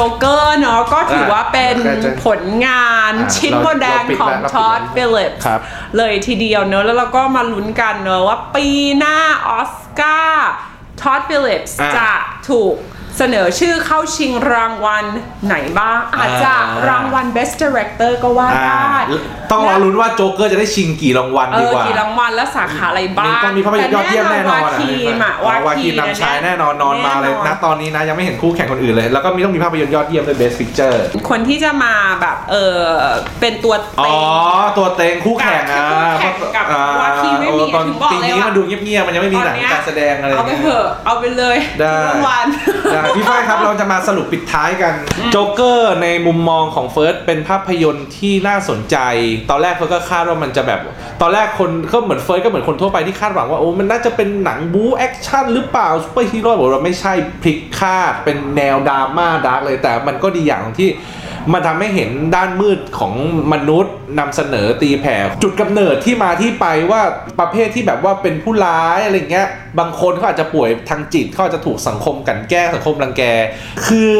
จ๊กเกอร์เนาะก็ถือว่าเป็นอะผลงานอะชิ้นเราโบแดงเราปิดของแล้วเราปิดท็อดแล้วฟิลิปครับเลยทีเดียวเนอะแล้วเราก็มาลุ้นกันเนอะว่าปีหน้าออสการ์ท็อดฟิลิปส์อะจะถูก เสนอชื่อเข้าชิงรางวัลไหนบ้าง อาจจะอ่ารางวัล Best Director ก็ว่าอ่าได้ต้องรอลุ้นว่าโจ๊กเกอร์จะได้ชิงกี่รางวัลเอดีอกว่ากี่รางวัลและสาขาอะไรบ้างต้องมีภาพยนตร์ยอดเยี่ยมแน่นอนวาคีมอะอ๋อวาวาคีคีมนำชายแน่นอนนอนมาเลยแอนะตอนนี้นะยังไม่เห็นคู่แข่งคนอื่นเลย แล้วก็มีต้องมีภาพยนตร์ยอดเยี่ยมด้วย Best Picture คนที่จะมาแบบเออเป็นตัวอ๋เต็องตัวเต็งคู่แข่งอะคู่แข่งกับอ่วาคีไม่มีโอ้ตอนถึงบอกปีเลยนี้ว่ามันดูเงียบๆมันยังไม่มีหนังตอนเนี้ยการแสดงอะไรเอาไปเถอะเอาไปเลยได้รางวัลได้ช่พี่ฝ้ายครับเราจะมาสรุปปิดท้ายกันโจ๊กเกอร์ในมุมมองของเฟิร์สเป็นภาพยนตร์ที่น่าสนใจ ตอนแรกเฟิร์สก็คาดว่ามันจะแบบ ตอนแรกคนก็เหมือนเฟิร์สก็เหมือนคนทั่วไปที่คาดหวังว่าโอ้มันน่าจะเป็นหนังบู๊แอคชั่นหรือเปล่าซูเปอร์ฮีโร่บอกว่าไม่ใช่พลิกคาดเป็นแนวดราม่า dark เลยแต่มันก็ดีอย่างที่ มันทำให้เห็นด้านมืดของมนุษย์นำเสนอตีแผ่จุดกำเนิดที่มาที่ไปว่าประเภทที่แบบว่าเป็นผู้ร้ายอะไรเงี้ยบางคนเขาอาจจะป่วยทางจิตเขาอาจจะถูกสังคมกลั่นแกล้งสังคมรังแก คือ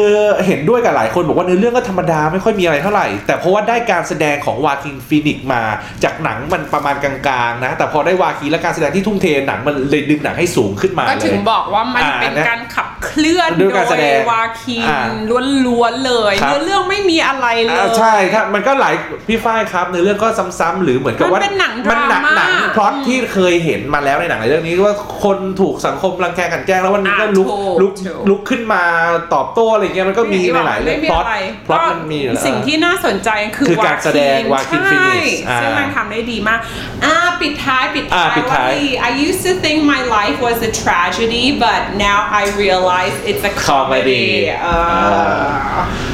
เห็นด้วยกับหลายคนบอกว่าเนื้อเรื่องก็ธรรมดาไม่ค่อยมีอะไรเท่าไหร่ แต่เพราะว่าได้การแสดงของวาคินฟีนิกซ์มา จากหนังมันประมาณกลางๆนะ แต่พอได้วาคินและการแสดงที่ทุ่มเทหนังมันเลยดึงหนังให้สูงขึ้นมาก็เลยถึงบอกว่ามันอ่าเป็นนะการขับเคลื่อนด้วยการแสดงวาคีนอ่าล้วนๆเลยครับเนื้อเรื่องไม่มีอะไรเลยอ่าใช่ถ้ามันก็หลายพี่ฝ้ายครับในเรื่องก็ซ้ำๆหรือเหมือนกับว่ามันเป็นหนังมันหนัดราม่าหนังพล็อตที่เคยเห็นมาแล้วในหนังในเรื่องนี้ว่าคนถูกสังคมรังแกกลันแกล้งแล้ววันนี้ก็อ่าลุกถูกลุกถูกลุกขึ้นมาตอบโต้อะไรเงี้ยมันก็มีในหลายเรื่องไม่มีพล็อตอะไรพล็อตก็มันมีอยู่แล้วสิ่งที่น่าสนใจคือคือการแสดง Joaquin Joaquin ใช่ Phoenix อ่าซึ่งมันทำได้ดีมากอ่า ปิดท้ายปิดอ่าท้ายปิดท้ายว่า I used to think my life was a tragedy but now I realize it's a comedy เออ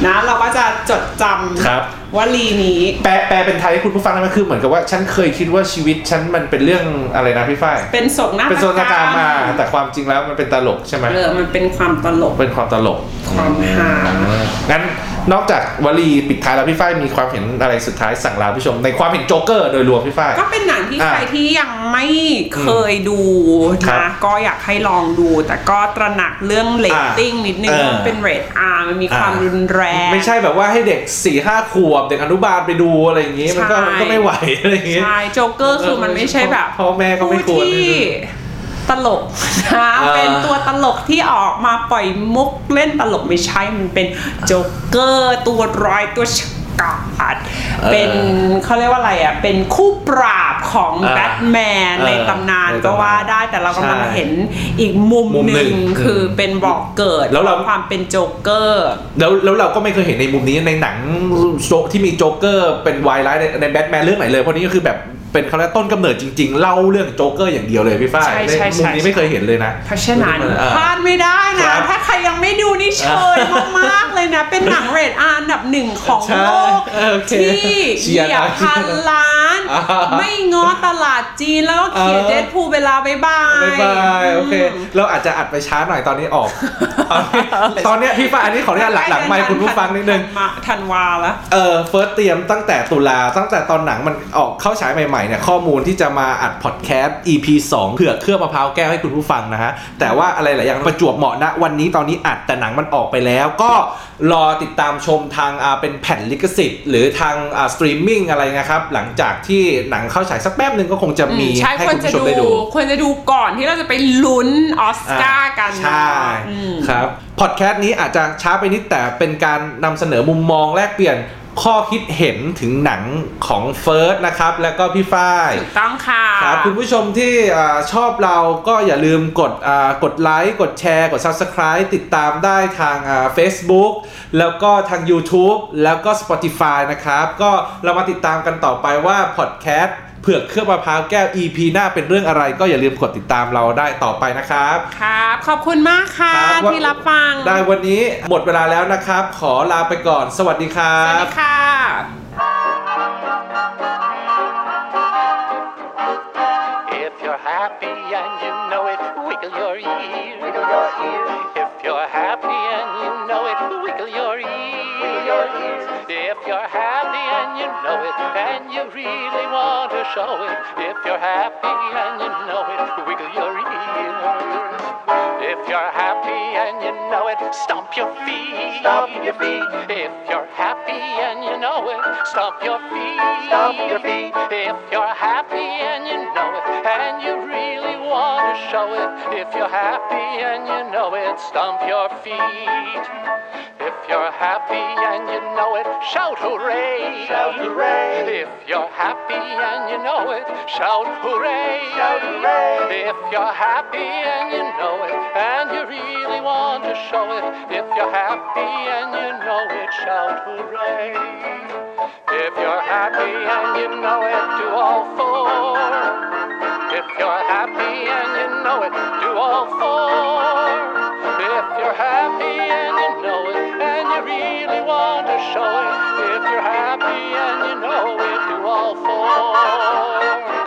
นะเราก็จะจดจครับำวลีนี้ แปลแปลเป็นไทยให้คุณผู้ฟังได้ไหมคือเหมือนกับว่าฉันเคยคิดว่าชีวิตฉันมันเป็นเรื่องอะไรนะพี่ฝ้ายเป็นโศกนาฏเป็นโซนการมารแต่ความจริงแล้วมันเป็นตลกใช่ไหมเออมันเป็นความตลกเป็นความตลกความฮางั้น นอกจากวลีปิดท้ายแล้วพี่ฝ้ายมีความเห็นอะไรสุดท้ายสั่งลาผู้ชม ในความเห็นโจ๊กเกอร์โดยรวมพี่ฝ้ายก็เป็นหนังที่อ่าใครที่ยังไม่เคยดูครับนะก็อยากให้ลองดู แต่ก็ตระหนักเรื่องเรตติ้งนิดนึงเออว่ามันเป็นเรท R มันมีความอ่ารุนแรง ไม่ใช่แบบว่าให้เด็ก4ี่ห้าขวบ เด็กอนุบาลไปดูอะไรอย่างงี้มันก็ใช่มันก็ไม่ไหวอะไรอย่างงี้ใช่โจ๊กเกอร์คือมันไม่ใช่แบบพ่อแม่ก็ไม่ควรผู้ที่ ตลกนะเออเป็นตัวตลกที่ออกมาปล่อยมุกเล่นตลกไม่ใช่มันเป็นโจ๊กเกอร์ตัวร้ายตัวฉกาจเป็นเขาเรียกว่าอะไรอะเป็นคู่ปรับของอ่าแบทแมนเออในตำนานในตำนานก็ว่าได้แต่เรากำลังใช่เห็นอีกมุมมุมหหนึ่นึ่งงคือเป็นบ่อเกิดแล้วเราของความเป็นโจ๊กเกอร์แล้วแล้วเราก็ไม่เคยเห็นในมุมนี้ในหนังโจ๊กที่มีโจ๊กเกอร์เป็นวายร้ายในในแบทแมนเรื่องไหนเลยเพราะนี้ก็คือแบบ เป็นเขาเรียกต้นกำเนิดจริง ๆ เล่าเรื่องโจ๊กเกอร์อย่างเดียวเลยพี่ฝ้ายใช่ในใช่มุมนี้ใช่ไม่เคยเห็นเลยนะเพราะฉะนั้นเออพลาดไม่ได้คนะรับถ้าใครยังไม่ดูนี่เชยมากๆเลยนะ เป็นหนังเรทอาร์อันดับหนึ่งของใช่โลกเออโอเคที่เชีเหยร์ยียบนะพันล้านอ่าไม่ง้อตลาดจีนแล้วก็เขียนเออเดดพูลเวลาบ๊ายบายบายบายโอเคเราอาจจะอัดไปช้าหน่อยตอนนี้ออก ตอนเนี้ยพี่ฝ้ายอันนี้ขออนุญาตหลังหลังไมค์คุณผู้ฟังนิดนึงมาธันวาแล้วเออเฟิร์สเตรียมตั้งแต่ตุลาตั้งแต่ตอนหนังมันออกเข้าฉายใหม่ๆเนี่ยข้อมูลที่จะมาอัดพอดแคสต์ EP 2เผื่อเครื่องมะพร้าวแก้วให้คุณผู้ฟังนะฮะ แต่ว่าอะไรหลายอย่างประจวบเหมาะนะวันนี้ตอนนี้อัดแต่หนังมันออกไปแล้ว ก็รอติดตามชมทางอ่าเป็นแผ่นลิขสิทธิ์หรือทางอ่าสตรีมมิ่งอะไรนะครับ หลังจากที่หนังเข้าฉายสักแป๊บหนึ่งก็คงจะมีใช่ให้ควรคุณจะผู้ชมดูได้ดู ควรจะดูก่อนที่เราจะไปลุ้นออสการ์กันใช่อืมครับพอดแคสต์นี้อาจจะช้าไปนิดแต่เป็นการนำเสนอมุมมองแลกเปลี่ยน ข้อคิดเห็นถึงหนังของเฟิร์สนะครับ แล้วก็พี่ฝ้ายถูกต้องค่ะครับคุณผู้ชมที่อ่าชอบเราก็อย่าลืมกดอ่ากดไลค์กดแชร์กด Subscribe ติดตามได้ทางอ่า Facebook แล้วก็ทาง YouTube แล้วก็ Spotify นะครับ ก็เรามาติดตามกันต่อไปว่าพอดแคสต์เผือกเครื่องมะพร้าวแก้ว EP หน้าเป็นเรื่องอะไร ก็อย่าลืมกดติดตามเราได้ต่อไปนะครับ ครับ ขอบคุณมากค่ะครับว่า ที่รับฟังได้วันนี้หมดเวลาแล้วนะครับ ขอลาไปก่อน สวัสดีครัสวัสบ ดีค่ะ If you're happy you really want to show it. If you're happy and you know it, wiggle your ear. If you're happy and you know it, stomp your feet. Stomp your feet. If you're happy and you know it, stomp your feet. Stomp your feet. If you're happy and you know it, and you really show it. If you're happy and you know it, stomp your feet. If you're happy and you know it, shout hooray. Shout hooray. If you're happy and you know it, shout hooray. Shout hooray. If you're happy and you know it, and you really want to show it. If you're happy and you know it, shout hooray. If you're happy and you know it, do all four. If you're happy and you know it, do all four. If you're happy and you know it, and you really want to show it, if you're happy and you know it, do all four.